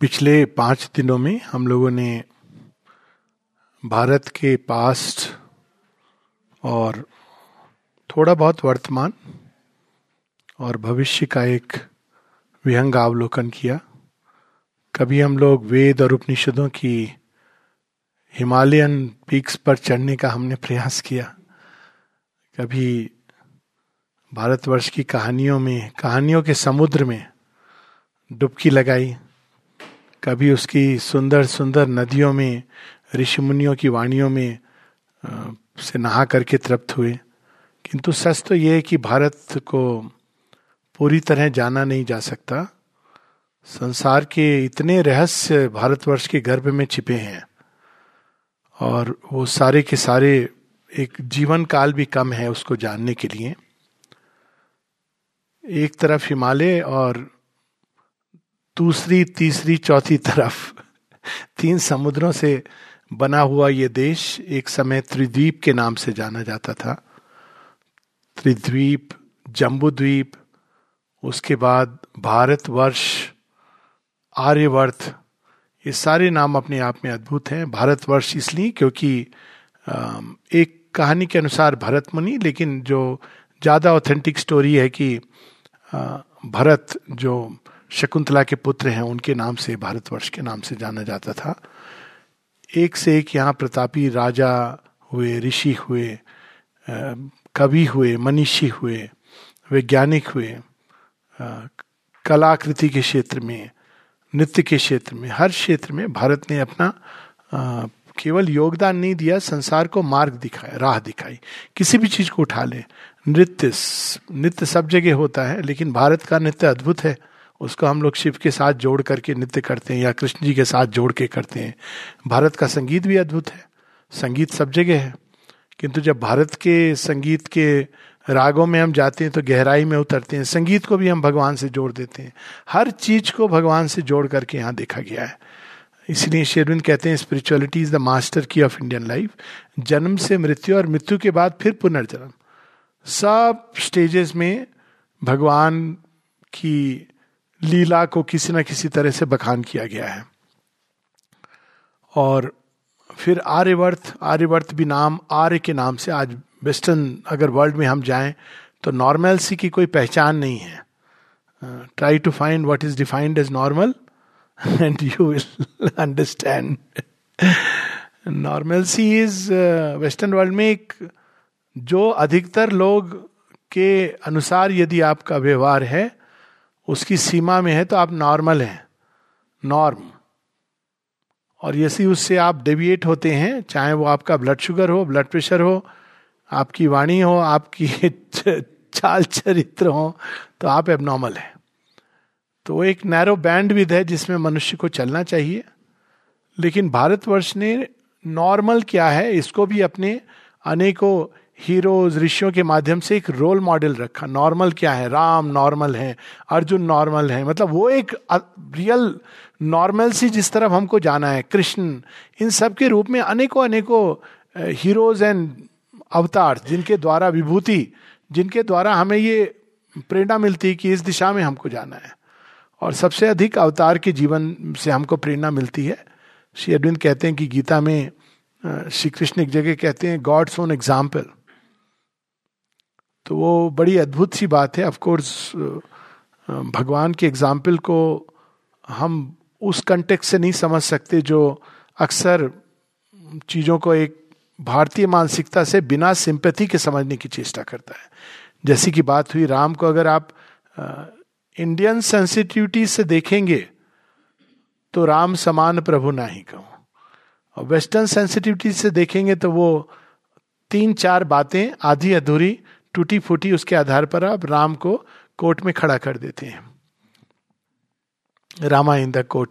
पिछले पाँच दिनों में हम लोगों ने भारत के पास्ट और थोड़ा बहुत वर्तमान और भविष्य का एक विहंगावलोकन किया। कभी हम लोग वेद और उपनिषदों की हिमालयन पीक्स पर चढ़ने का हमने प्रयास किया। कभी भारतवर्ष की कहानियों में, कहानियों के समुद्र में डुबकी लगाई। कभी उसकी सुंदर सुंदर नदियों में ऋषि मुनियों की वाणियों में से नहा करके तृप्त हुए। किंतु सच तो ये है कि भारत को पूरी तरह जाना नहीं जा सकता। संसार के इतने रहस्य भारतवर्ष के गर्भ में छिपे हैं। और वो सारे के सारे एक जीवन काल भी कम है उसको जानने के लिए। एक तरफ़ हिमालय और दूसरी, तीसरी, चौथी तरफ़। तीन समुद्रों से बना हुआ ये देश एक समय त्रिद्वीप के नाम से जाना जाता था। त्रिद्वीप, जम्बूद्वीप, उसके बाद भारतवर्ष, आर्यवर्त, ये सारे नाम अपने आप में अद्भुत हैं। भारतवर्ष इसलिए क्योंकि एक कहानी के अनुसार भरत मुनि, लेकिन जो ज़्यादा ऑथेंटिक स्टोरी है कि भरत जो शकुंतला के पुत्र हैं, उनके नाम से भारतवर्ष के नाम से जाना जाता था। एक से एक यहाँ प्रतापी राजा हुए, ऋषि हुए कवि हुए, मनीषी हुए, वैज्ञानिक हुए कलाकृति के क्षेत्र में, नृत्य के क्षेत्र में, हर क्षेत्र में भारत ने अपना केवल योगदान नहीं दिया, संसार को मार्ग दिखाया, राह दिखाई। किसी भी चीज़ को उठा ले। नृत्य नृत्य सब जगह होता है, लेकिन भारत का नृत्य अद्भुत है। उसको हम लोग शिव के साथ जोड़ करके नृत्य करते हैं या कृष्ण जी के साथ जोड़ के करते हैं। भारत का संगीत भी अद्भुत है। संगीत सब जगह है। किंतु जब भारत के संगीत के रागों में हम जाते हैं तो गहराई में उतरते हैं। संगीत को भी हम भगवान से जोड़ देते हैं। हर चीज़ को भगवान से जोड़ करके यहाँ देखा गया है। इसलिए शेरविंद कहते हैं spirituality is the master key of Indian life जन्म से मृत्यु और मृत्यु के बाद फिर पुनर्जन्म। सब स्टेजेस में भगवान की लीला को किसी न किसी तरह से बखान किया गया है। और फिर आर्यवर्त आर्यवर्त भी नाम, आर्य के नाम से आज वेस्टर्न, अगर वर्ल्ड में हम जाएँ तो नॉर्मलसी की कोई पहचान नहीं है। Try to find what is defined as normal and you will understand normalcy is western world में एक, जो अधिकतर लोग के अनुसार यदि आपका व्यवहार है उसकी सीमा में है तो आप नॉर्मल हैं। नॉर्म। और यदि उससे आप डेविएट होते हैं, चाहे वो आपका ब्लड शुगर हो, ब्लड प्रेशर हो, आपकी वाणी हो, आपकी चाल चरित्र हो तो आप एबनॉर्मल हैं। तो वो एक नैरो बैंड विद है जिसमें मनुष्य को चलना चाहिए। लेकिन भारतवर्ष ने नॉर्मल क्या है, इसको भी अपने अनेकों हीरोज ऋषियों के माध्यम से एक रोल मॉडल रखा। नॉर्मल क्या है? राम नॉर्मल है, अर्जुन नॉर्मल है। मतलब वो एक रियल नॉर्मल सी जिस तरफ़ हमको जाना है। कृष्ण, इन सब के रूप में अनेकों अनेकों हीरोज एंड अवतार जिनके द्वारा विभूति, जिनके द्वारा हमें ये प्रेरणा मिलती है कि इस दिशा में हमको जाना है। और सबसे अधिक अवतार के जीवन से हमको प्रेरणा मिलती है। श्री अरविंद कहते हैं कि गीता में श्री कृष्ण एक जगह कहते हैं गॉड्स ओन एग्ज़ाम्पल तो वो बड़ी अद्भुत सी बात है। ऑफकोर्स भगवान के एग्ज़ाम्पल को हम उस कंटेक्स से नहीं समझ सकते जो अक्सर चीज़ों को एक भारतीय मानसिकता से बिना सिंपैथी के समझने की चेष्टा करता है। जैसी की बात हुई, राम को अगर आप इंडियन सेंसिटिविटी से देखेंगे तो राम समान प्रभु ना ही कहूँ। और वेस्टर्न सेंसिटिविटी से देखेंगे तो वो तीन चार बातें आधी अधूरी टूटी फूटी उसके आधार पर आप राम को कोर्ट में खड़ा कर देते हैं। Rama in the court.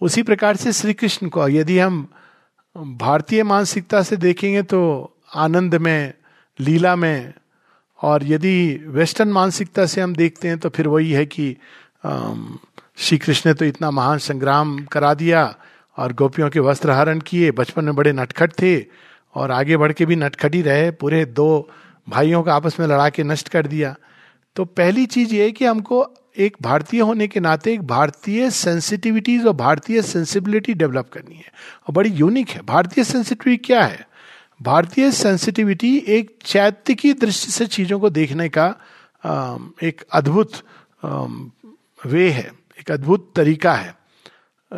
उसी प्रकार से श्री कृष्ण को, यदि हम भारतीय मानसिकता से देखेंगे तो आनंद में, लीला में, और यदि वेस्टर्न मानसिकता से हम देखते हैं तो फिर वही है कि श्री कृष्ण ने तो इतना महान संग्राम करा दिया और गोपियों के वस्त्र हरण किए, बचपन में बड़े नटखट थे और आगे बढ़ के भी नटखटी रहे, पूरे दो भाइयों का आपस में लड़ा के नष्ट कर दिया। तो पहली चीज़ ये कि हमको एक भारतीय होने के नाते एक भारतीय सेंसिटिविटीज और भारतीय सेंसिबिलिटी डेवलप करनी है। और बड़ी यूनिक है। भारतीय सेंसिटिविटी क्या है? भारतीय सेंसिटिविटी एक चैत्य की दृष्टि से चीज़ों को देखने का एक अद्भुत वे है, एक अद्भुत तरीका है।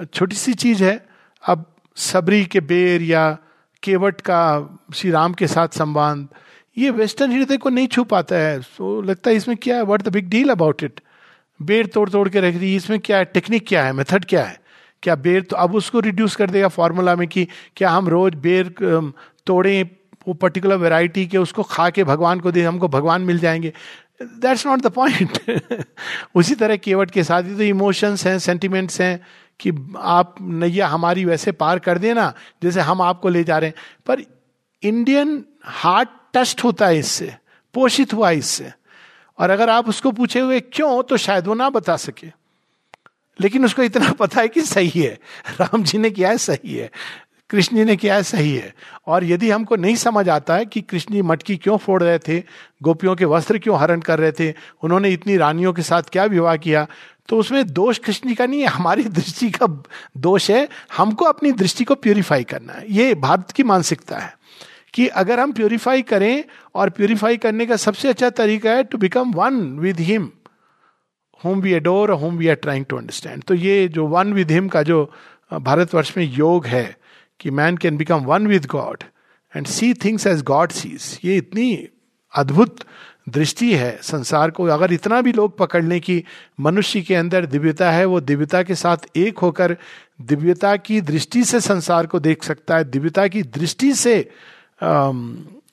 छोटी सी चीज़ है, अब सबरी के बेर या केवट का श्री राम के साथ संबंध ये वेस्टर्न हृदय को नहीं छू पाता है। सो so, लगता है इसमें क्या है? What the big deal about it बेर तोड़ तोड़ के रख दी। इसमें क्या है? टेक्निक क्या है? मेथड क्या है? क्या बेर तो अब उसको रिड्यूस कर देगा फॉर्मूला में कि क्या हम रोज बेर तोड़ें वो पर्टिकुलर वेराइटी के उसको खा के भगवान को दे हमको भगवान मिल जाएँगे। दैट्स नॉट द पॉइंट उसी तरह केवट के साथ ही तो इमोशंस हैं सेंटिमेंट्स हैं। कि आप नैया हमारी वैसे पार कर देना, जैसे हम आपको ले जा रहे हैं। पर इंडियन हार्ट टस्ट होता है इससे, पोषित हुआ इससे। और अगर आप उसको पूछे हुए क्यों तो शायद वो ना बता सके। लेकिन उसको इतना पता है कि सही है। राम जी ने किया है, सही है। कृष्ण जी ने किया है, सही है। और यदि हमको नहीं समझ आता है कि कृष्ण जी मटकी क्यों फोड़ रहे थे, गोपियों के वस्त्र क्यों हरण कर रहे थे, उन्होंने इतनी रानियों के साथ क्या विवाह किया तो उसमें दोष कृष्ण का नहीं है, हमारी दृष्टि का दोष है, हमको अपनी दृष्टि को प्योरीफाई करना है। ये भारत की मानसिकता है कि अगर हम प्योरीफाई करें और प्योरीफाई करने का सबसे अच्छा तरीका है to become one with him whom we adore whom we are trying to understand तो ये जो वन विद हिम का जो भारतवर्ष में योग है कि man can become one with God and see things as God sees ये इतनी अद्भुत दृष्टि है संसार को। अगर इतना भी लोग पकड़ लें कि मनुष्य के अंदर दिव्यता है, वो दिव्यता के साथ एक होकर दिव्यता की दृष्टि से संसार को देख सकता है, दिव्यता की दृष्टि से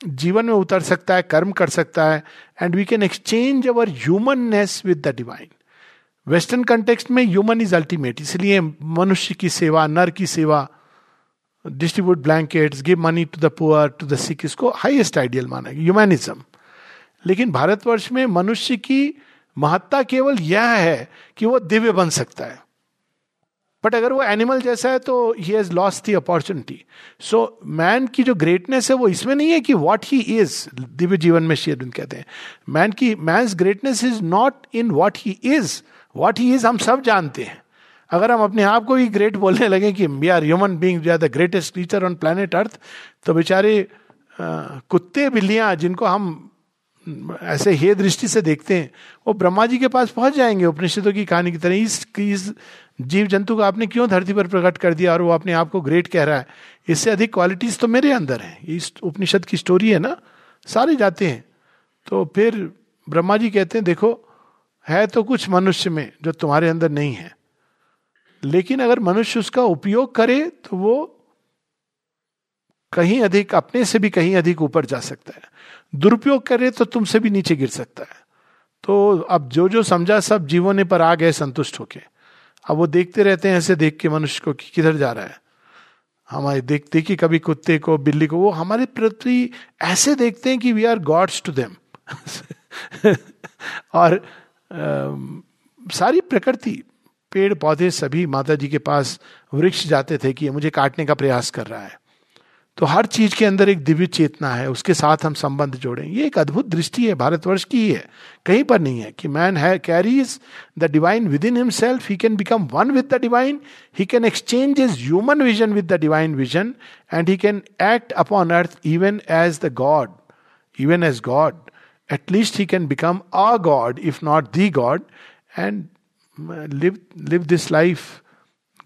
जीवन में उतर सकता है, कर्म कर सकता है and we can exchange our humanness with the divine western context में ह्यूमन इज़ अल्टीमेट इसलिए मनुष्य की सेवा, नर की सेवा distribute blankets give money to the poor to the sick इसको हाइएस्ट आइडियल माना ह्यूमैनिज्म लेकिन भारतवर्ष में मनुष्य की महत्ता केवल यह है कि वो दिव्य बन सकता है। बट अगर वो एनिमल जैसा है तो he has lost the opportunity so man की जो ग्रेटनेस है वो इसमें नहीं है कि वॉट ही इज़ दिव्य जीवन में शेयर कहते हैं। मैन की मैं greatness is not in what he is what he is हम सब जानते हैं। अगर हम अपने आप को ही ग्रेट बोलने लगे कि we are human being are the greatest teacher on planet earth तो बेचारे कुत्ते, बिल्लियाँ जिनको हम ऐसे हे दृष्टि से देखते हैं वो ब्रह्मा जी के पास पहुँच जाएँगे उपनिषदों की कहानी की तरह इस, इस जीव जंतु को आपने क्यों धरती पर प्रकट कर दिया और वो अपने आप को ग्रेट कह रहा है? इससे अधिक क्वालिटीज तो मेरे अंदर है। इस उपनिषद की स्टोरी है ना सारे जाते हैं। तो फिर ब्रह्मा जी कहते हैं देखो है तो कुछ मनुष्य में जो तुम्हारे अंदर नहीं है लेकिन अगर मनुष्य उसका उपयोग करे तो वो कहीं अधिक अपने से भी कहीं अधिक ऊपर जा सकता है। दुरुपयोग करे तो तुमसे भी नीचे गिर सकता है। तो अब जो जो समझा सब जीवों पर आ गए संतुष्ट होके। अब वो देखते रहते हैं ऐसे देख के मनुष्य को कि किधर जा रहा है। हमारे देखते कि कभी कुत्ते को बिल्ली को वो हमारे प्रति ऐसे देखते हैं कि we are gods to them और आ, सारी प्रकृति पेड़ पौधे सभी माता जी के पास वृक्ष जाते थे कि मुझे काटने का प्रयास कर रहा है। तो हर चीज़ के अंदर एक दिव्य चेतना है, उसके साथ हम संबंध जोड़ें ये एक अद्भुत दृष्टि है, भारतवर्ष की ही है। कहीं पर नहीं है कि मैन है carries the divine within himself he can become one with the divine he can exchange is human vision with the divine vision and he can act upon earth even as the god even as God at least he can become a god if not the god and live live this life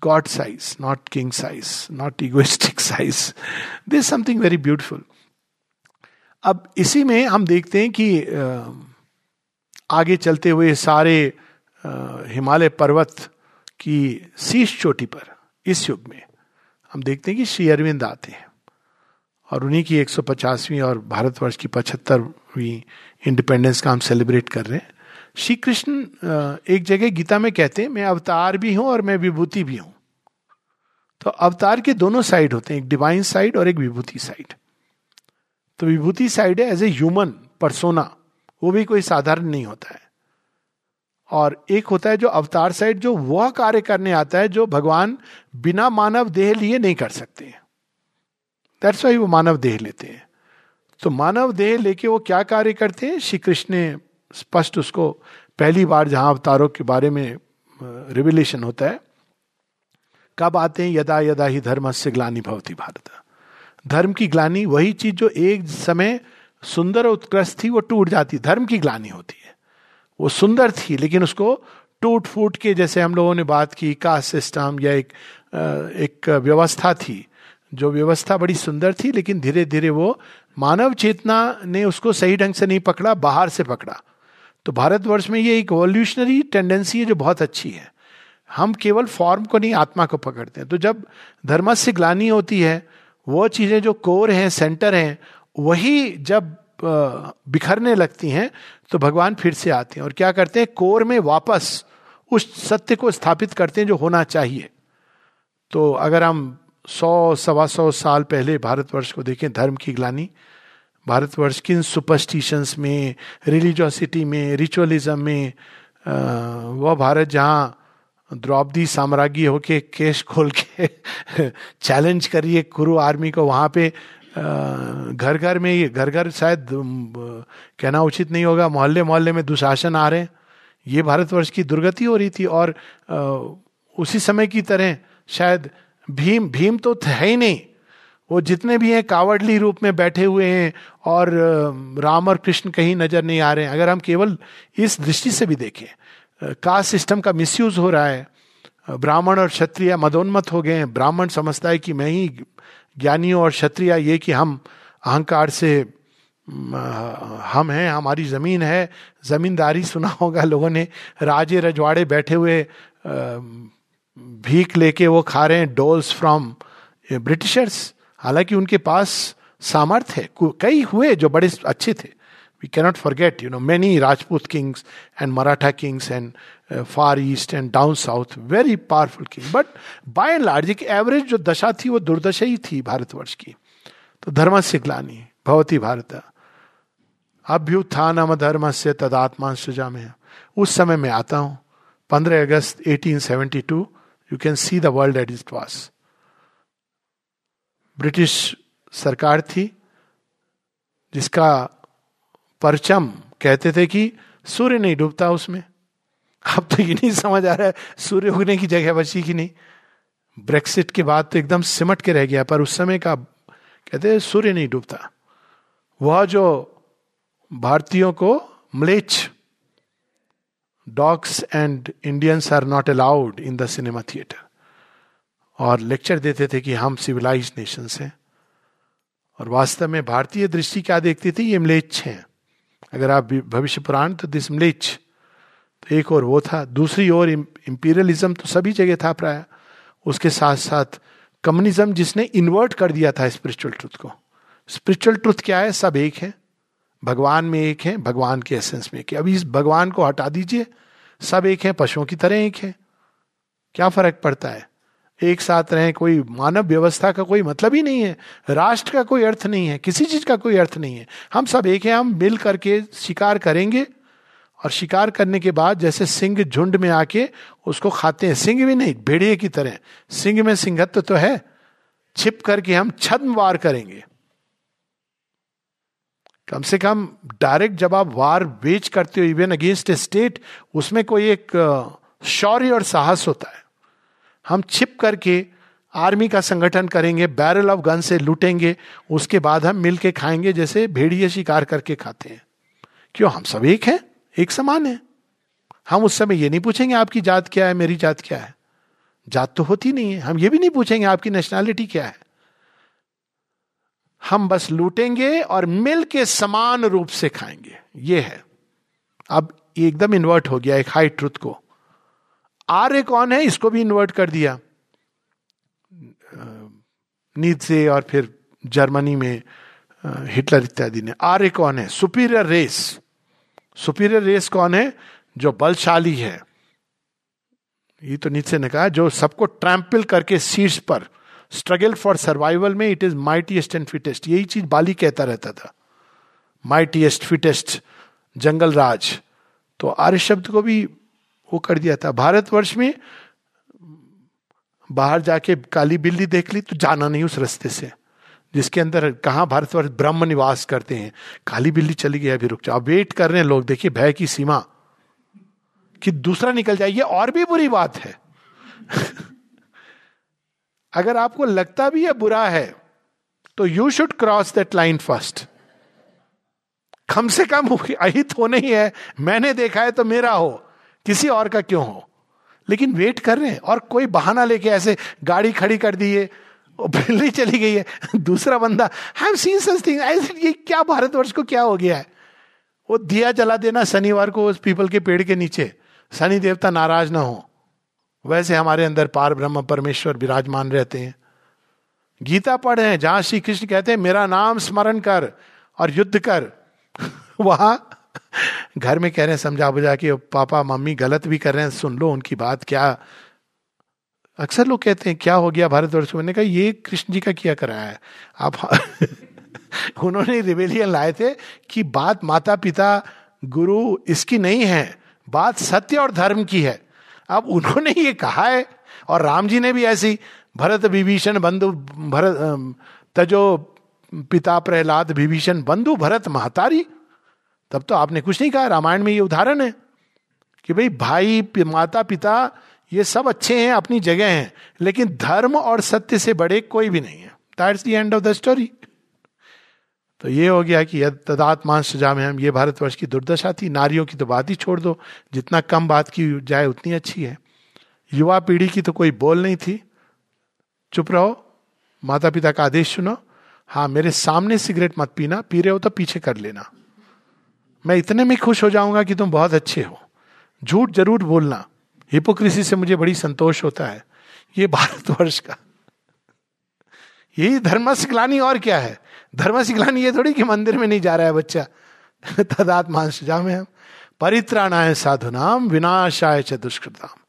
God size, not king size, not egoistic size. This is something very beautiful. अब इसी में हम देखते हैं कि आगे चलते हुए सारे हिमालय पर्वत की शीश चोटी पर इस युग में हम देखते हैं कि श्री अरविंद आते हैं और उन्हीं की 150वीं और भारतवर्ष की पचहत्तरवीं इंडिपेंडेंस का हम सेलिब्रेट कर रहे हैं श्री कृष्ण एक जगह गीता में कहते हैं मैं अवतार भी हूँ और मैं विभूति भी हूँ तो अवतार के दोनों साइड होते हैं, एक डिवाइन साइड और एक विभूति साइड तो विभूति साइड है एज ए ह्यूमन परसोना वो भी कोई साधारण नहीं होता है. और एक होता है जो अवतार साइड जो वह कार्य करने आता है, जो भगवान बिना मानव देह लिए नहीं कर सकते दैट्स वाई वो मानव देह लेते हैं. तो मानव देह लेके वो क्या कार्य करते हैं? श्री कृष्ण ने स्पष्ट उसको पहली बार जहाँ अवतारों के बारे में रिविलेशन होता है कब आते हैं? यदा यदा ही धर्म से ग्लानी भवती भारत। धर्म की ग्लानी वही चीज़ जो एक समय सुंदर उत्कृष्ट थी, वो टूट जाती। धर्म की ग्लानी होती है। वो सुंदर थी, लेकिन उसको टूट फूट के जैसे हम लोगों ने बात की, कास्ट सिस्टम या एक एक व्यवस्था थी, जो व्यवस्था बड़ी सुंदर थी, लेकिन धीरे धीरे वो मानव चेतना ने उसको सही ढंग से नहीं पकड़ा, बाहर से पकड़ा। तो भारतवर्ष में ये एक वॉल्यूशनरी टेंडेंसी है जो बहुत अच्छी है। हम केवल फॉर्म को नहीं, आत्मा को पकड़ते हैं। तो जब धर्म से ग्लानी होती है, वो चीज़ें जो कोर हैं सेंटर हैं, वही जब बिखरने लगती हैं तो भगवान फिर से आते हैं। और क्या करते हैं? कोर में वापस उस सत्य को स्थापित करते हैं जो होना चाहिए। तो अगर हम सौ, सवा सौ साल पहले भारतवर्ष को देखें, धर्म की ग्लानी, भारतवर्ष किन सुपरस्टिशंस में रिलीजोसिटी में रिचुअलिज्म में वह भारत जहाँ द्रौपदी साम्राज्य होके केश खोल के चैलेंज करिए कुरु आर्मी को वहाँ पे घर घर में ये घर घर शायद कहना उचित नहीं होगा मोहल्ले मोहल्ले में दुशासन आ रहे हैं। ये भारतवर्ष की दुर्गति हो रही थी और उसी समय की तरह शायद भीम भीम तो है ही नहीं। वो जितने भी हैं कावड़ली रूप में बैठे हुए हैं और राम और कृष्ण कहीं नज़र नहीं आ रहे हैं। अगर हम केवल इस दृष्टि से भी देखें कास्ट सिस्टम का मिसयूज हो रहा है। ब्राह्मण और क्षत्रिय मदोन्मत हो गए हैं। ब्राह्मण समझता है कि मैं ही ज्ञानियों और क्षत्रिय ये कि हम अहंकार से हम हैं, हमारी ज़मीन है। जमींदारी सुना होगा लोगों ने। राजे रजवाड़े बैठे हुए भीख लेके वो खा रहे हैं डोल्स फ्रॉम ब्रिटिशर्स। हालाँकि उनके पास सामर्थ्य है। कई हुए जो बड़े अच्छे थे। We cannot forget, you know, many Rajput kings and Maratha kings and uh, far east and down south, very powerful king. But by and large एक एवरेज जो दशा थी वो दुर्दशा ही थी भारतवर्ष की तो धर्म से ग्लानी भवती भारत अभ्युत्थान धर्म से तदात्मा सुजा में उस समय में आता हूँ पंद्रह अगस्त 1872 you can see the world at it was British सरकार थी जिसका परचम कहते थे कि सूर्य नहीं डूबता उसमें। अब तो ये नहीं समझ आ रहा है, सूर्य उगने की जगह बची कि नहीं। ब्रेक्सिट के बाद तो एकदम सिमट के रह गया, पर उस समय का कहते सूर्य नहीं डूबता। वह जो भारतीयों को मलेच dogs and Indians are not allowed in the cinema theatre. और लेक्चर देते थे कि हम सिविलाइज नेशन हैं। और वास्तव में भारतीय दृष्टि क्या देखती थी? ये मलेच्छ हैं। अगर आप भविष्य पुराण तो दिस मलेच तो एक और वो था। दूसरी ओर इंपीरियलिज्म तो सभी जगह था प्राय। उसके साथ साथ कम्युनिज्म जिसने इन्वर्ट कर दिया था स्पिरिचुअल ट्रुथ को। स्पिरिचुअल ट्रुथ क्या है? सब एक है। भगवान में एक है, भगवान के एसेंस में एक है। अभी इस भगवान को हटा दीजिए, सब एक है, पशुओं की तरह एक है। क्या फ़र्क पड़ता है? एक साथ रहें, कोई मानव व्यवस्था का कोई मतलब ही नहीं है। राष्ट्र का कोई अर्थ नहीं है, किसी चीज़ का कोई अर्थ नहीं है। हम सब एक हैं, हम मिल करके शिकार करेंगे और शिकार करने के बाद जैसे सिंह झुंड में आके उसको खाते हैं। सिंह भी नहीं, भेड़िए की तरह। सिंह में सिंहत्व तो है। छिप करके हम छद्म वार करेंगे। कम से कम डायरेक्ट जब आप वार वेच करते हो, इवन अगेंस्ट ए स्टेट, उसमें कोई एक शौर्य और साहस होता है। हम छिप करके आर्मी का संगठन करेंगे बैरल ऑफ़ गन से लूटेंगे, उसके बाद हम मिल के खाएँगे, जैसे भेड़िए शिकार करके खाते हैं। क्यों? हम सब एक हैं, एक समान है। हम उस समय ये नहीं पूछेंगे आपकी जात क्या है, मेरी जात क्या है। जात तो होती नहीं है। हम ये भी नहीं पूछेंगे आपकी नेशनैलिटी क्या है। हम बस लूटेंगे और मिल के समान रूप से खाएँगे। ये है। अब एकदम इन्वर्ट हो गया एक हाई ट्रुथ को। आर्य कौन है? इसको भी इन्वर्ट कर दिया। नीत से और फिर जर्मनी में हिटलर इत्यादि ने। आर्य कौन है? सुपीरियर रेस सुपीरियर रेस कौन है? जो बलशाली है। ये तो नीचे ने कहा, जो सबको ट्रैम्पल करके शीर्ष पर स्ट्रगल फॉर सर्वाइवल में it is mightiest and fittest यही चीज़ बाली कहता रहता था। माइटीएस्ट फिटेस्ट जंगल राज तो आर्य शब्द को भी वो कर दिया था। भारतवर्ष में बाहर जाके काली बिल्ली देख ली तो जाना नहीं उस रास्ते से। जिसके अंदर कहा भारतवर्ष ब्रह्म निवास करते हैं। काली बिल्ली चली गई, अभी रुक जाओ। वेट कर रहे हैं लोग, देखिए भय की सीमा। कि दूसरा निकल जाए, ये और भी बुरी बात है। अगर आपको लगता भी है बुरा है तो you should cross that line first कम से कम अहित हो नहीं है। मैंने देखा है तो मेरा हो। किसी और का क्यों हो? लेकिन वेट कर रहे हैं और कोई बहाना लेके ऐसे गाड़ी खड़ी कर दी है बिल्ली चली गई है। दूसरा बंदा हैव सीन सच थिंग ये क्या भारतवर्ष को क्या हो गया है? वो दिया जला देना शनिवार को उस पीपल के पेड़ के नीचे। शनि देवता नाराज़ ना हो। वैसे हमारे अंदर पार ब्रह्म परमेश्वर विराजमान रहते हैं। गीता पढ़ हैं, जहाँ श्री कृष्ण कहते हैं, मेरा नाम स्मरण कर और युद्ध कर। वहाँ घर में कह रहे हैं, समझा बुझा के पापा, मम्मी गलत भी कर रहे हैं, सुन लो उनकी बात क्या। अक्सर लोग कहते हैं, क्या हो गया भारतवर्ष मैंने कहा, ये कृष्ण जी का किया कराया है। आप उन्होंने रिवेलियन लाए थे कि बात माता पिता गुरु इसकी नहीं है, बात सत्य और धर्म की है। अब उन्होंने ये कहा है, और राम जी ने भी ऐसी, भरत विभीषण बंधु, भरत तजो पिता प्रहलाद विभीषण बंधु, भरत महतारी तब तो आपने कुछ नहीं कहा, रामायण में ये उदाहरण है कि भाई भाई माता पिता ये सब अच्छे हैं, अपनी जगह हैं, लेकिन धर्म और सत्य से बड़े कोई भी नहीं है। That's the end of the story तो ये हो गया कि तदात्मान सजा में हम, ये भारतवर्ष की दुर्दशा थी, नारियों की तो बात ही छोड़ दो, जितना कम बात की जाए उतनी अच्छी है। युवा पीढ़ी की तो कोई बोल नहीं थी। चुप रहो माता पिता का आदेश सुनो हाँ मेरे सामने सिगरेट मत पीना, पी रहे हो तो पीछे कर लेना। मैं इतने में खुश हो जाऊँगा कि तुम बहुत अच्छे हो। झूठ ज़रूर बोलना। हिपोक्रेसी से मुझे बड़ी संतोष होता है। ये भारतवर्ष का। यही धर्म सिखलानी और क्या है? धर्म सिखलानी ये थोड़ी कि मंदिर में नहीं जा रहा है बच्चा। तदात्मान जा में हम परित्राणाय साधुनाम, विनाशाय च दुष्कृताम।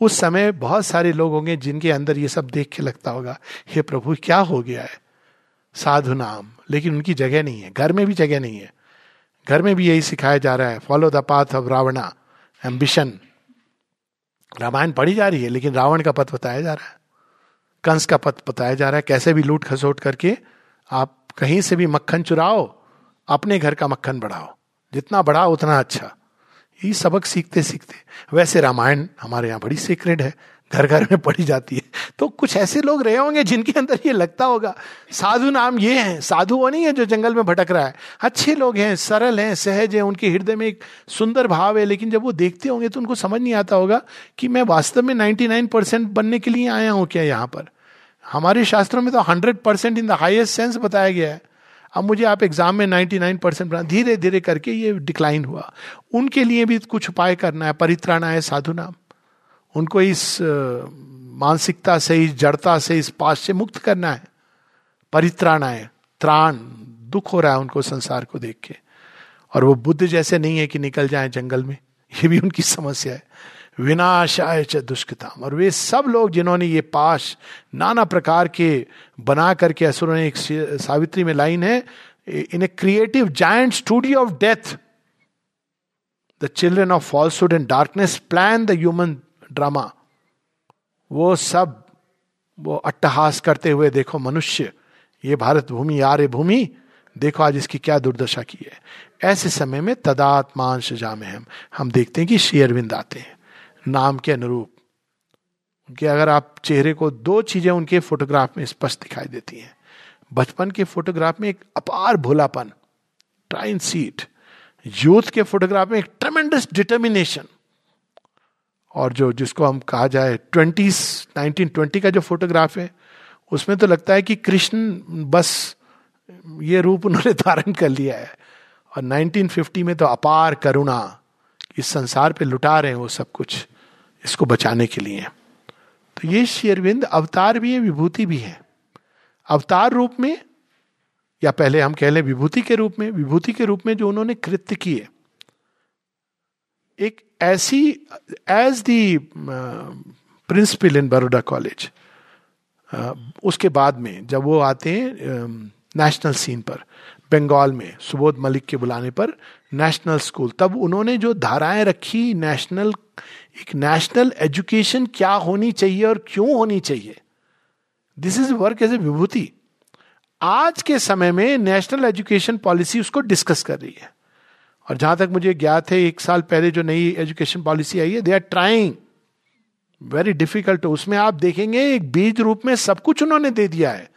उस समय बहुत सारे लोग होंगे जिनके अंदर ये सब देख के लगता होगा, हे प्रभु, क्या हो गया है? साधु नाम लेकिन उनकी जगह नहीं है। घर में भी जगह नहीं है। घर में भी यही सिखाया जा रहा है follow the path of Ravana ambition Ramayana पढ़ी जा रही है, लेकिन रावण का पथ बताया जा रहा है। कंस का पथ बताया जा रहा है, कैसे भी लूट खसोट करके आप कहीं से भी मक्खन चुराओ, अपने घर का मक्खन बढ़ाओ। जितना बढ़ाओ, उतना अच्छा। ये सबक सीखते सीखते वैसे रामायण हमारे यहाँ बड़ी सीक्रेट है। घर घर में पढ़ी जाती है। तो कुछ ऐसे लोग रहे होंगे जिनके अंदर ये लगता होगा, साधु नाम ये है, साधु वो नहीं है जो जंगल में भटक रहा है। अच्छे लोग हैं, सरल हैं, सहज हैं, उनके हृदय में एक सुंदर भाव है, लेकिन जब वो देखते होंगे तो उनको समझ नहीं आता होगा कि मैं वास्तव में नाइन्टी परसेंट बनने के लिए आया हूँ क्या यहाँ पर। हमारे शास्त्रों में तो hundred percent in the highest sense बताया गया है। अब मुझे आप एग्ज़ाम में 99 परसेंट बना धीरे धीरे करके ये डिक्लाइन हुआ। उनके लिए भी कुछ उपाय करना है, परित्राण है, साधु नाम। उनको इस मानसिकता से, इस जड़ता से, इस पास से मुक्त करना है। परित्राण है त्राण, दुख हो रहा है उनको संसार को देख के। और वो बुद्ध जैसे नहीं है कि निकल जाए जंगल में, ये भी उनकी समस्या है। विनाशाय च दुष्कृताम। और वे सब लोग जिन्होंने ये पाश नाना प्रकार के बना करके असुरों ने एक सावित्री में लाइन है in a creative giant studio of death. The children of falsehood and darkness plan the human drama. वो सब, वो अट्टहास करते हुए देखो मनुष्य, ये भारत भूमि, आर्य भूमि, देखो आज इसकी क्या दुर्दशा की है। ऐसे समय में तदात्मांश जामे हम हम देखते हैं कि शेयरविंद आते हैं, नाम के अनुरूप। उनके अगर आप चेहरे को दो चीज़ें उनके फोटोग्राफ में स्पष्ट दिखाई देती हैं, बचपन के फोटोग्राफ में एक अपार भोलापन ट्राइन सीट, यूथ के फोटोग्राफ में एक ट्रमेंडस डिटर्मिनेशन और जो जिसको हम कहा जाए ट्वेंटीज, नाइनटीन, ट्वेंटी का जो फोटोग्राफ है, उसमें तो लगता है कि कृष्ण बस ये रूप उन्होंने धारण कर लिया है। और 1950 में तो अपार करुणा इस संसार पे लुटा रहे हैं वो सब कुछ इसको बचाने के लिए। तो ये शेरविंद अवतार भी है, विभूति भी है। अवतार रूप में या पहले हम कह लें विभूति के रूप में, विभूति के रूप में जो उन्होंने कृत्य किए, एक ऐसी as the principal in Baroda college उसके बाद में जब वो आते हैं नेशनल सीन पर बंगाल में सुबोध मलिक के बुलाने पर नेशनल स्कूल तब उन्होंने जो धाराएँ रखी नेशनल एक नेशनल एजुकेशन क्या होनी चाहिए और क्यों होनी चाहिए this is work as a विभूति आज के समय में नेशनल एजुकेशन पॉलिसी उसको डिस्कस कर रही है और जहाँ तक मुझे ज्ञात है, एक साल पहले जो नई एजुकेशन पॉलिसी आई है they are trying very difficult उसमें आप देखेंगे, एक बीज रूप में सब कुछ उन्होंने दे दिया है।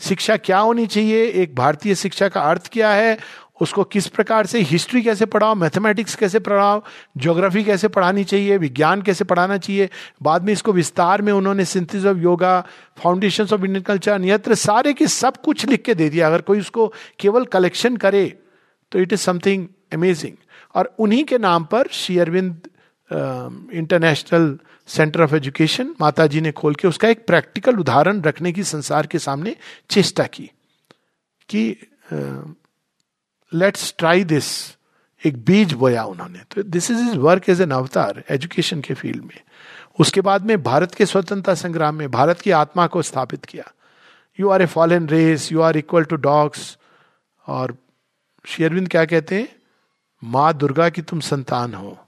शिक्षा क्या होनी चाहिए? एक भारतीय शिक्षा का अर्थ क्या है? उसको किस प्रकार से हिस्ट्री कैसे पढ़ाओ? मैथमेटिक्स कैसे पढ़ाओ? ज्योग्राफी कैसे पढ़ानी चाहिए? विज्ञान कैसे पढ़ाना चाहिए? बाद में इसको विस्तार में उन्होंने synthesis of yoga foundation of Indian culture नियत्र सारे के सब कुछ लिख के दे दिया। अगर कोई उसको केवल कलेक्शन करे तो इट इज़ समथिंग अमेजिंग और उन्हीं के नाम पर Shri Aurobindo international centre of education Mata ji ने खोल के उसका एक प्रैक्टिकल उदाहरण रखने की संसार के सामने चेष्टा की कि लेट्स ट्राई दिस एक बीज बोया उन्होंने। तो this is is work as an avatar education के फ़ील्ड में। उसके बाद में भारत के स्वतंत्रता संग्राम में भारत की आत्मा को स्थापित किया। You are a fallen race you are equal to dogs और शेयरविंद क्या कहते हैं? माँ दुर्गा की तुम संतान हो।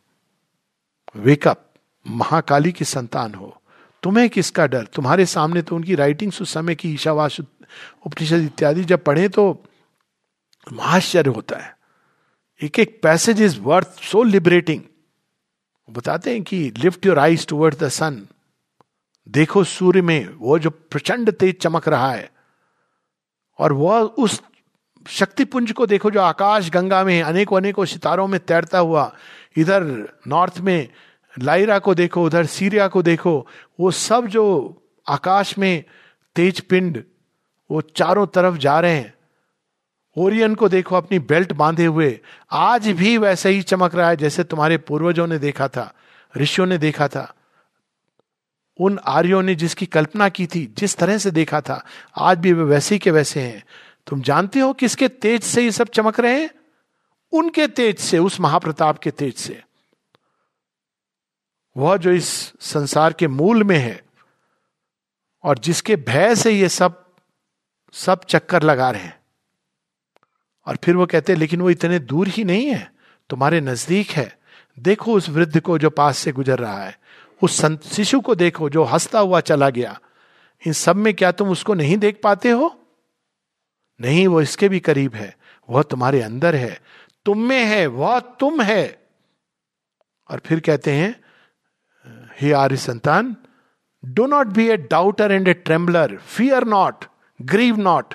वेकअप महाकाली की संतान हो। तुम्हें किसका डर? तुम्हारे सामने तो उनकी राइटिंग्स उस समय की, ईशावास उपनिषद इत्यादि जब पढ़े तो महाश्चर्य होता है। एक एक passage is worth so liberating बताते हैं कि lift your eyes toward the sun देखो सूर्य में वो जो प्रचंड तेज चमक रहा है। और वह उस शक्तिपुंज को देखो जो आकाश गंगा में अनेकों अनेकों सितारों में तैरता हुआ। इधर नॉर्थ में लाइरा को देखो, उधर सीरिया को देखो, वो सब जो आकाश में तेज पिंड, वो चारों तरफ़ जा रहे हैं। ओरियन को देखो, अपनी बेल्ट बांधे हुए। आज भी वैसे ही चमक रहा है, जैसे तुम्हारे पूर्वजों ने देखा था, ऋषियों ने देखा था। उन आर्यों ने जिसकी कल्पना की थी, जिस तरह से देखा था, आज भी वे वैसे ही के वैसे हैं। तुम जानते हो किसके तेज से ये सब चमक रहे हैं? उनके तेज से, उस महाप्रताप के तेज से। वह जो इस संसार के मूल में है और जिसके भय से ये सब सब चक्कर लगा रहे हैं। और फिर वो कहते हैं, लेकिन वो इतने दूर ही नहीं है, तुम्हारे नज़दीक है। देखो उस वृद्ध को जो पास से गुजर रहा है, उस शिशु को देखो जो हंसता हुआ चला गया। इन सब में क्या तुम उसको नहीं देख पाते हो? नहीं, वो इसके भी करीब है। वह तुम्हारे अंदर है। तुम में है, वह तुम है। और फिर कहते हैं, हे आर्य संतान do not be a doubter and a trembler fear not grieve not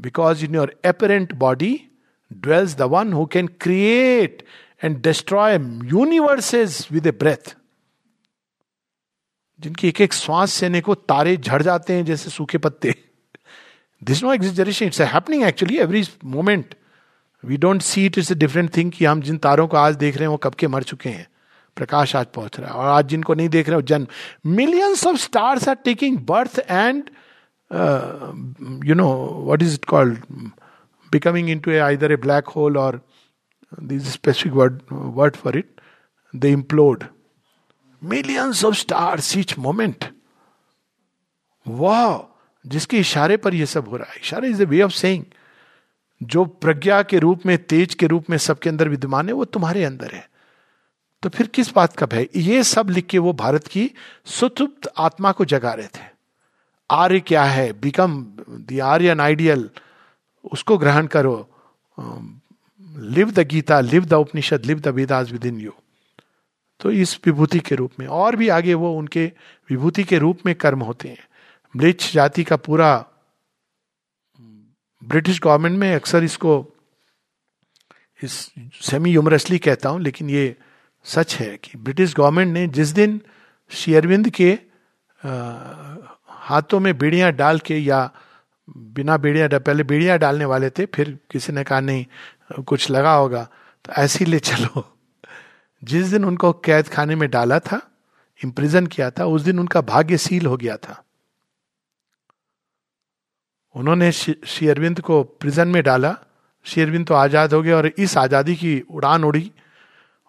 because in your apparent body dwells the one who can create and destroy universes with a breath जिनकी एक एक श्वास सेने को तारे झड़ जाते हैं, जैसे सूखे पत्ते। This no exaggeration it's happening actually every moment we don't see it is a different thing कि हम जिन तारों को आज देख रहे हैं, वो कब के मर चुके हैं। प्रकाश आज पहुँच रहा है। और आज जिनको नहीं देख रहे हो जन्म। Millions of stars are taking birth and you know what is it called becoming into either a black hole or this specific word word for it they implode millions of stars each moment वाह जिसके इशारे पर यह सब हो रहा है। इशारे is the way of saying जो प्रज्ञा के रूप में, तेज के रूप में सबके अंदर विद्यमान है, वो तुम्हारे अंदर है। तो फिर किस बात का भय? ये सब लिख के वो भारत की सुतुप्त आत्मा को जगा रहे थे। आर्य क्या है? बिकम द आर्यन आइडियल उसको ग्रहण करो। Live the Gita live the Upanishad live the Vedas within you तो इस विभूति के रूप में, और भी आगे वो उनके विभूति के रूप में कर्म होते हैं। ब्रिज जाति का पूरा ब्रिटिश गवर्नमेंट में अक्सर इसको इस सेमी यूमरसली कहता हूँ लेकिन ये सच है कि ब्रिटिश गवर्नमेंट ने जिस दिन शेयरविंद के आ, हाथों में बेड़ियाँ डाल के या बिना बेड़ियाँ पहले बेड़ियाँ डालने वाले थे फिर किसी ने कहा नहीं कुछ लगा होगा। तो ऐसे ले चलो। जिस दिन उनको कैद खाने में डाला था इम्प्रिजन किया था उस दिन उनका भाग्य सील हो गया था। उन्होंने श्री अरविंद को प्रिजन में डाला। श्री अरविंद तो आज़ाद हो गए और इस आज़ादी की उड़ान उड़ी।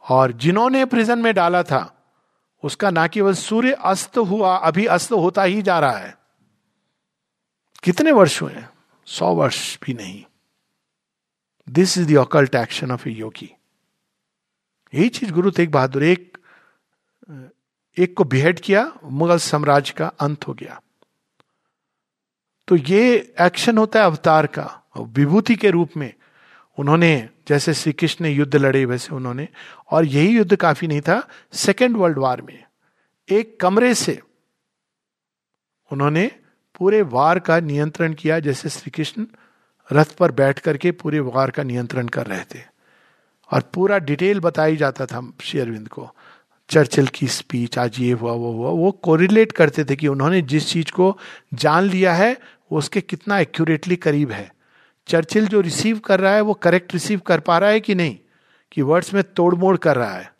और जिन्होंने प्रिजन में डाला था, उसका ना केवल सूर्य अस्त हुआ, अभी अस्त होता ही जा रहा है। कितने वर्ष हुए सौ वर्ष भी नहीं। This is the occult action of a yogi यही चीज़ गुरु तेग बहादुर एक एक को बिहेड किया, मुगल साम्राज्य का अंत हो गया। तो ये एक्शन होता है अवतार का विभूति के रूप में उन्होंने, जैसे श्री कृष्ण ने युद्ध लड़े, वैसे उन्होंने, और यही युद्ध काफ़ी नहीं था सेकेंड वर्ल्ड वार में। एक कमरे से उन्होंने पूरे वार का नियंत्रण किया, जैसे श्री कृष्ण रथ पर बैठ करके पूरे वार का नियंत्रण कर रहे थे। और पूरा डिटेल बताई जाता था श्री अरविंद को। चर्चिल की स्पीच आज ये हुआ, वो हुआ, वो कोरिलेट करते थे कि उन्होंने जिस चीज़ को जान लिया है वो उसके कितना एक्यूरेटली करीब है। चर्चिल जो रिसीव कर रहा है, वो करेक्ट रिसीव कर पा रहा है कि नहीं? कि वर्ड्स में तोड़ मोड़ कर रहा है।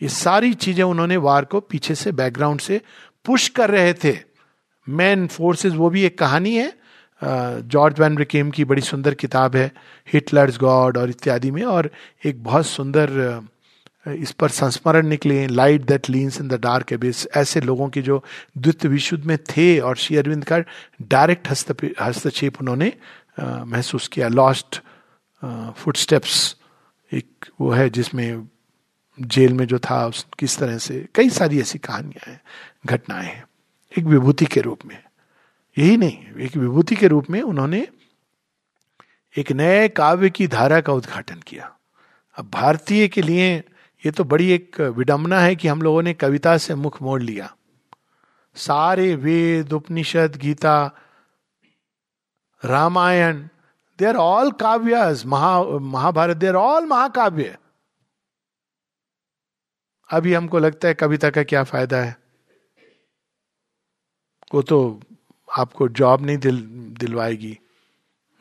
ये सारी चीज़ें उन्होंने वार को पीछे से बैकग्राउंड से पुश कर रहे थे। मैन फोर्सेस वो भी एक कहानी है। जॉर्ज वैन रिकेम की बड़ी सुंदर किताब है हिटलर्स गॉड और इत्यादि में, और एक बहुत सुंदर इस पर संस्मरण निकले light that leans in the dark abyss ऐसे लोगों की जो द्वितीय विशुद्ध में थे और श्री अरविंद का डायरेक्ट हस्तक्षेप उन्होंने महसूस किया। लॉस्ट फुट स्टेप्स एक वो है जिसमें जेल में जो था, उस, किस तरह से, कई सारी ऐसी कहानियाँ हैं, घटनाएँ हैं, एक विभूति के रूप में। यही नहीं, एक विभूति के रूप में उन्होंने एक नए काव्य की धारा का उद्घाटन किया। अब भारतीय के लिए ये तो बड़ी एक विडंबना है कि हम लोगों ने कविता से मुख मोड़ लिया। सारे Veda, Upanishad, Gita, Ramayana they are all काव्य महा, महाभारत दे आर ऑल महाकाव्य। अभी हमको लगता है कविता का क्या फ़ायदा है। वो तो आपको जॉब नहीं दिल, दिलवाएगी।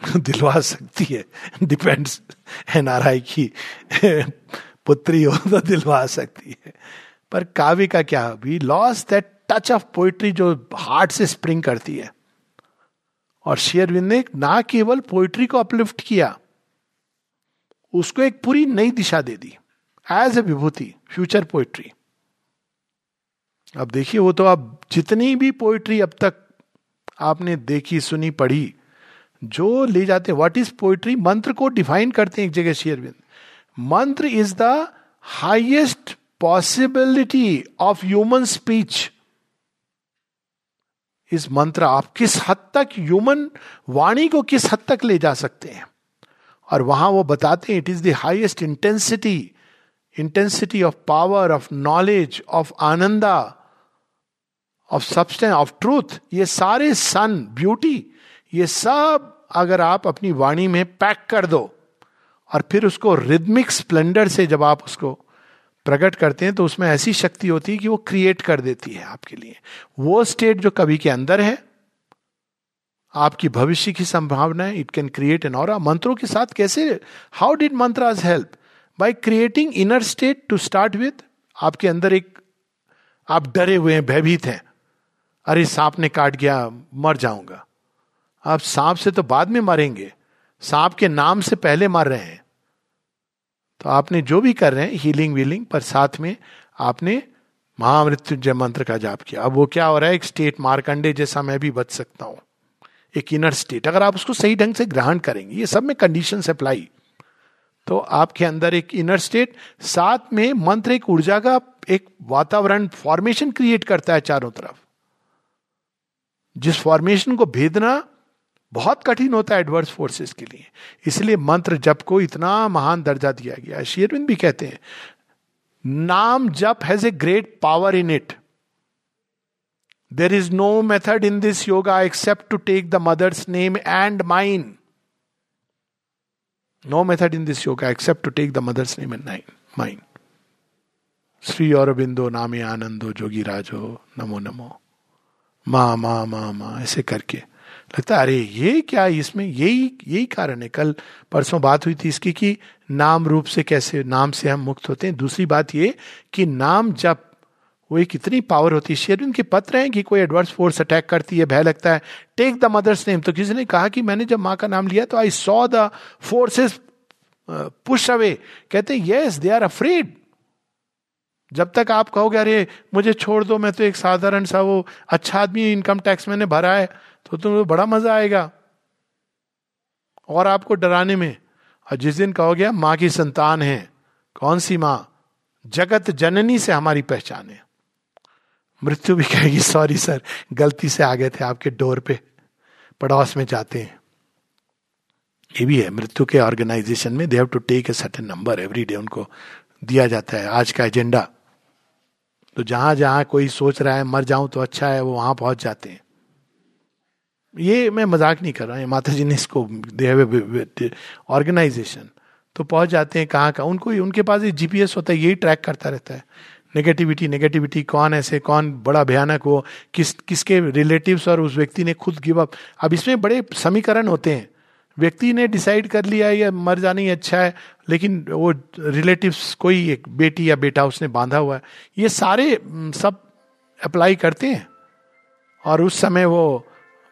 दिलवा सकती है। डिपेंड्स एनआरआई की। पुत्री हो तो दिलवा सकती है। पर काव्य का क्या? We loss that touch of poetry जो हार्ट से स्प्रिंग करती है। और शेयरविंद ने ना केवल पोइट्री को अपलिफ्ट किया, उसको एक पूरी नई दिशा दे दी एज ए विभूति फ्यूचर पोइट्री अब देखिए, वो तो अब जितनी भी पोइट्री अब तक आपने देखी, सुनी, पढ़ी, जो ले जाते व्हाट इज़ पोइट्री मंत्र को डिफाइन करते हैं एक जगह शेयरविंद। मंत्र is the highest possibility of human speech इस मंत्र आप किस हद तक ह्यूमन वाणी को किस हद तक ले जा सकते हैं? और वहाँ वो बताते हैं it is the highest intensity intensity of power of knowledge of ananda of substance of truth ये सारे सन ब्यूटी ये सब अगर आप अपनी वाणी में पैक कर दो और फिर उसको रिदमिक स्प्लेंडर से जब आप उसको प्रकट करते हैं तो उसमें ऐसी शक्ति होती है कि वो क्रिएट कर देती है आपके लिए। वो स्टेट जो कवि के अंदर है, आपकी भविष्य की संभावना है इट कैन क्रिएट एन और मंत्रों के साथ कैसे how did mantras help by creating inner state to start with आपके अंदर एक, आप डरे हुए हैं, भयभीत हैं। अरे, सांप ने काट गया, मर जाऊँगा। आप सांप से तो बाद में मरेंगे। सांप के नाम से पहले मर रहे हैं। तो आपने जो भी कर रहे हैं हीलिंग वीलिंग पर साथ में आपने महामृत्युंजय मंत्र का जाप किया। अब वो क्या हो रहा है? एक स्टेट मारकंडे जैसा मैं भी बच सकता हूँ। एक इनर स्टेट अगर आप उसको सही ढंग से ग्रहण करेंगे, ये सब में कंडीशन अप्लाई तो आपके अंदर एक इनर स्टेट साथ में मंत्र एक ऊर्जा का एक वातावरण फॉर्मेशन क्रिएट करता है चारों तरफ़। जिस फॉर्मेशन को भेदना बहुत कठिन होता है एडवर्स फोर्सेस के लिए। इसलिए मंत्र जप को इतना महान दर्जा दिया गया शेरविंद भी कहते हैं, naam jap has a great power in it there is no method in this yoga except to take the mother's name and mine no method in this yoga except to take the mother's name and nine mine Shri Aurobindo नामे आनंदो जोगी राजो नमो नमो मा मा मा मा ऐसे करके। लगता अरे, ये क्या इसमें, यही यही कारण है। कल परसों बात हुई थी इसकी कि नाम रूप से कैसे, नाम से हम मुक्त होते हैं। दूसरी बात ये कि नाम जब वो एक इतनी पावर होती है शेयर उनके पत्र हैं कि कोई एडवर्स फोर्स अटैक करती है, भय लगता है। टेक द मदर्स नेम तो किसी ने कहा कि मैंने जब माँ का नाम लिया तो I saw the forces push away कहते हैं यस दे आर अफ्रेड जब तक आप कहोगे, अरे, मुझे छोड़ दो, मैं तो एक साधारण सा वो अच्छा आदमी इनकम टैक्स मैंने भरा है। तो तुम्हें बड़ा मज़ा आएगा। और आपको डराने में। और जिस दिन कहोगे माँ की संतान है। कौन सी माँ? जगत जननी से हमारी पहचान है। मृत्यु भी कहेगी, सॉरी सर, गलती से आ गए थे आपके डोर पे। पड़ोस में जाते हैं। ये भी है, मृत्यु के ऑर्गेनाइजेशन में they have to take a certain number every day उनको दिया जाता है। आज का एजेंडा तो जहाँ जहाँ कोई सोच रहा है, मर जाऊँ तो अच्छा है, वो वहाँ पहुँच जाते हैं। ये मैं मज़ाक नहीं कर रहा हूँ माता जी ने इसको ऑर्गेनाइजेशन तो पहुँच जाते हैं कहाँ कहाँ उनको उनके पास जीपीएस होता है, यही ट्रैक करता रहता है। नेगेटिविटी नेगेटिविटी कौन ऐसे, कौन बड़ा भयानक हो किस, किसके रिलेटिव्स और उस व्यक्ति ने खुद गिव अप अब इसमें बड़े समीकरण होते हैं। व्यक्ति ने डिसाइड कर लिया, या मर जाना ही अच्छा है, लेकिन वो रिलेटिव्स कोई एक बेटी या बेटा उसने बांधा हुआ है। ये सारे, सब अप्लाई करते हैं। और उस समय वो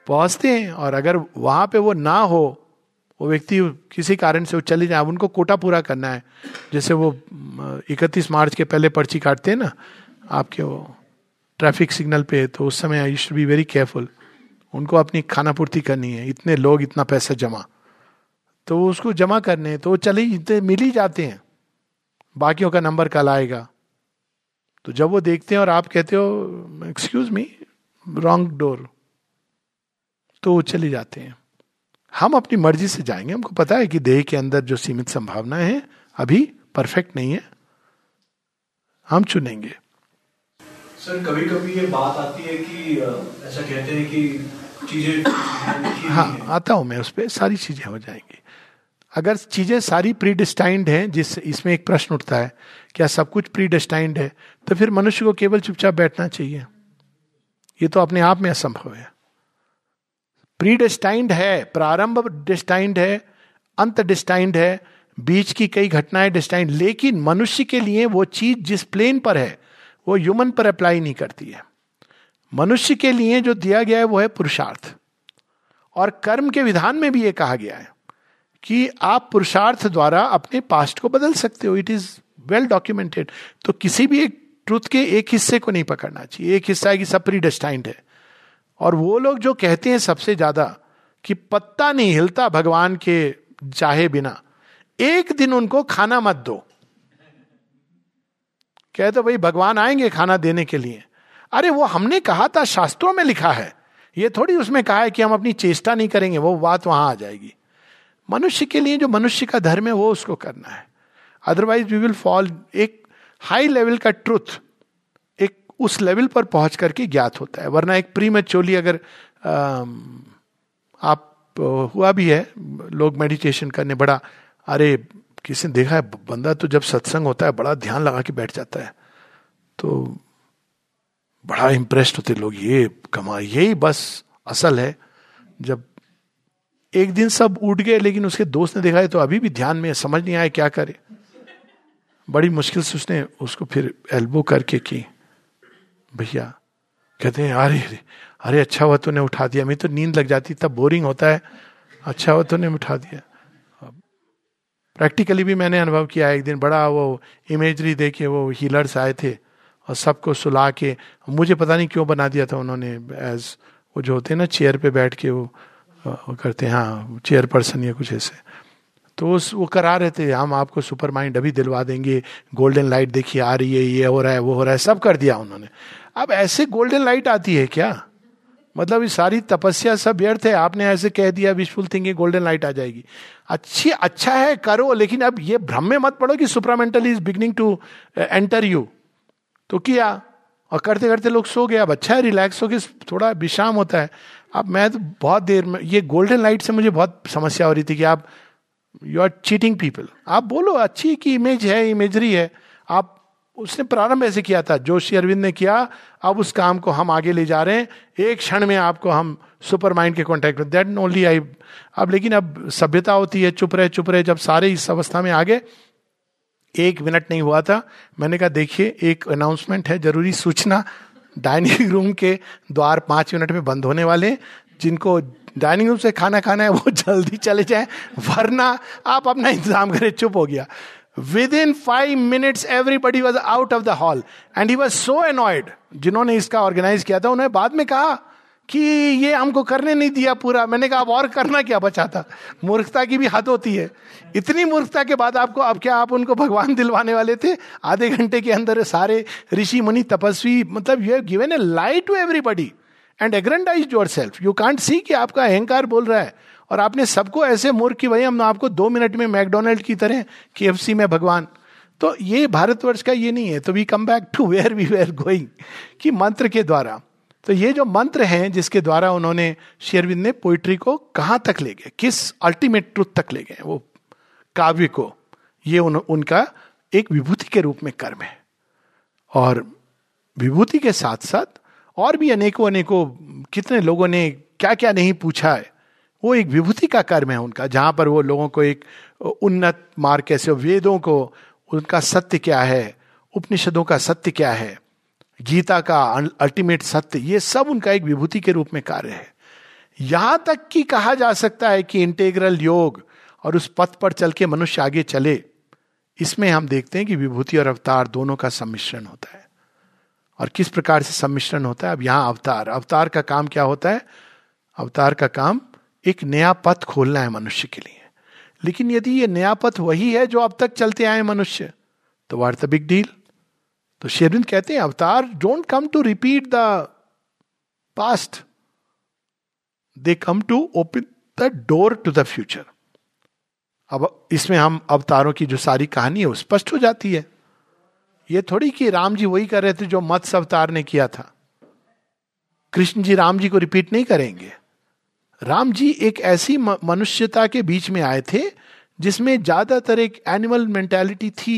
पहुँचते हैं और अगर वहाँ पे वो ना हो, वो व्यक्ति किसी कारण से वो चले जाए उनको कोटा पूरा करना है। जैसे वो इकतीस मार्च के पहले पर्ची काटते हैं ना, आपके वो ट्रैफ़िक सिग्नल पे तो उस समय I should be very careful उनको अपनी खाना पूर्ति करनी है, इतने लोग, इतना पैसा जमा। तो उसको जमा करने तो वो चले इतने मिल ही जाते हैं। बाकियों का नंबर कल आएगा। तो जब वो देखते हैं और आप कहते हो एक्सक्यूज मी रॉन्ग डोर तो वो चले जाते हैं। हम अपनी मर्ज़ी से जाएँगे। हमको पता है कि देह के अंदर जो सीमित संभावना है अभी परफेक्ट नहीं है। हम चुनेंगे। सर कभी कभी ये बात आती है कि ऐसा कहते हैं कि चीज़ें हाँ आता हूँ मैं उस पर सारी चीज़ें हो जाएँगी। अगर चीज़ें सारी प्री डिस्टाइंड हैं जिस इसमें एक प्रश्न उठता है क्या सब कुछ प्रीडिस्टाइंड है तो फिर मनुष्य को केवल चुपचाप बैठना चाहिए। ये तो अपने आप में असंभव है। प्री डिस्टाइंड है, प्रारंभ डिस्टाइंड है, अंत डिस्टाइंड है, बीच की कई घटनाएँ डिस्टाइंड, लेकिन मनुष्य के लिए वो चीज़ जिस प्लेन पर है, वो ह्यूमन पर अप्लाई नहीं करती है। मनुष्य के लिए जो दिया गया है वो है पुरुषार्थ। और कर्म के विधान में भी ये कहा गया है कि आप पुरुषार्थ द्वारा अपने पास्ट को बदल सकते हो। इट इज़ वेल डॉक्यूमेंटेड तो किसी भी एक ट्रुथ के एक हिस्से को नहीं पकड़ना चाहिए। एक हिस्सा है कि सब प्री डेस्टाइंड है। और वो लोग जो कहते हैं सबसे ज़्यादा कि पत्ता नहीं हिलता भगवान के चाहे बिना, एक दिन उनको खाना मत दो। कहते तो भाई, भगवान आएँगे खाना देने के लिए। अरे, वो हमने कहा था, शास्त्रों में लिखा है। ये थोड़ी उसमें कहा है कि हम अपनी चेष्टा नहीं करेंगे, वो बात वहाँ आ जाएगी। मनुष्य के लिए जो मनुष्य का धर्म है, वो उसको करना है। अदरवाइज़ वी विल फॉल एक हाई लेवल का ट्रुथ उस लेवल पर पहुँच करके ज्ञात होता है। वरना एक प्री चोली अगर आप हुआ भी है, लोग मेडिटेशन करने बड़ा, अरे, किसी ने देखा है, बंदा तो जब सत्संग होता है, बड़ा ध्यान लगा के बैठ जाता है। तो बड़ा इंप्रेस्ड होते लोग, ये कमा यही बस असल है। जब एक दिन सब उठ गए, लेकिन उसके दोस्त ने देखा है तो अभी भी ध्यान में समझ नहीं आया क्या करे? बड़ी मुश्किल से उसने उसको फिर एल्बो करके की। भैया कहते हैं अरे अरे अरे अच्छा हुआ तूने उठा दिया। मैं तो नींद लग जाती तब बोरिंग होता है। अच्छा हुआ तूने उठा दिया। प्रैक्टिकली भी मैंने अनुभव किया एक दिन बड़ा वो इमेजरी देखे वो हीलर्स आए थे और सबको सुला के मुझे पता नहीं क्यों बना दिया था उन्होंने एज वो जो होते हैं ना चेयर पे बैठ के वो, वो करते हैं हाँ चेयर पर्सन या कुछ ऐसे। तो उस वो करा रहे थे हम आपको सुपर माइंड अभी दिलवा देंगे गोल्डन लाइट देखिए आ रही है ये हो रहा है वो हो रहा है। सब कर दिया उन्होंने। अब ऐसे गोल्डन लाइट आती है क्या? मतलब ये सारी तपस्या सब व्यर्थ है। आपने ऐसे कह दिया विशफुल थिंकिंग गोल्डन लाइट आ जाएगी। अच्छी अच्छा है, करो, लेकिन अब ये भ्रम में मत पड़ो कि supramental is beginning to enter you तो किया? और करते करते लोग सो गए। अब अच्छा है रिलैक्स हो गए थोड़ा विश्राम होता है। अब मैं तो बहुत देर में, ये गोल्डन लाइट से मुझे बहुत समस्या हो रही थी कि आप यू आर चीटिंग पीपल आप बोलो, अच्छी की इमेज है इमेजरी है। आप उसने प्रारंभ ऐसे किया था जोशी अरविंद ने किया, अब उस काम को हम आगे ले जा रहे हैं। एक क्षण में आपको हम सुपर माइंड के कॉन्टेक्ट में दैट ओनली आई अब लेकिन अब सभ्यता होती है, चुप रहे चुप रहे, जब सारे इस अवस्था में आ गए, एक मिनट नहीं हुआ था। मैंने कहा, देखिए, एक अनाउंसमेंट है, ज़रूरी सूचना डाइनिंग रूम के द्वार पाँच मिनट में बंद होने वाले जिनको डाइनिंग रूम से खाना खाना है, वो जल्दी चले जाए, वरना आप अपना इंतज़ाम करें, चुप हो गया। Within five minutes everybody was out of the hall and he was so annoyed जिन्होंने इसका ऑर्गेनाइज किया था, उन्होंने बाद में कहा कि ये हमको करने नहीं दिया पूरा। मैंने कहा, अब और करना क्या बचा था मूर्खता की भी हद होती है। इतनी मूर्खता के बाद आपको, अब क्या आप उनको भगवान दिलवाने वाले थे? आधे घंटे के अंदर सारे ऋषि, मुनि, तपस्वी मतलब you have a light to everybody and aggrandise yourself you can't see कि आपका अहंकार बोल रहा है। और आपने सबको ऐसे मूर्ख कि भाई हम आपको दो मिनट में मैकडोनल्ड की तरह केएफसी में भगवान। तो ये भारतवर्ष का ये नहीं है। तो we come back to where we were going कि मंत्र के द्वारा। तो ये जो मंत्र हैं जिसके द्वारा उन्होंने शेरविंद ने पोइट्री को कहाँ तक ले गए किस अल्टीमेट ट्रुथ तक ले गए वो काव्य को ये उन, उनका एक विभूति के रूप में कर्म है। और विभूति के साथ साथ और भी अनेकों अनेकों कितने लोगों ने क्या क्या नहीं पूछा है वो एक विभूति का कर्म है उनका, जहाँ पर वो लोगों को एक उन्नत मार्ग कैसे वेदों को, उनका सत्य क्या है, उपनिषदों का सत्य क्या है, गीता का अल्टीमेट सत्य, ये सब उनका एक विभूति के रूप में कार्य है। यहाँ तक कि कहा जा सकता है कि इंटेग्रल योग और उस पथ पर चल के मनुष्य आगे चले, इसमें हम देखते हैं कि विभूति और अवतार दोनों का सम्मिश्रण होता है। और किस प्रकार से सम्मिश्रण होता है? अब यहाँ अवतार अवतार का काम क्या होता है? अवतार का काम एक नया पथ खोलना है मनुष्य के लिए। लेकिन यदि ये नया पथ वही है जो अब तक चलते आए मनुष्य तो वाट द बिग डील तो शेरविंद कहते हैं, avatar don't come to repeat the past they come to open the door to the future अब इसमें हम अवतारों की जो सारी कहानी है, वो स्पष्ट हो जाती है। ये थोड़ी कि राम जी वही कर रहे थे जो मत्स्य अवतार ने किया था। कृष्ण जी राम जी को रिपीट नहीं करेंगे। राम जी एक ऐसी मनुष्यता के बीच में आए थे, जिसमें ज़्यादातर एक एनिमल मेंटेलिटी थी।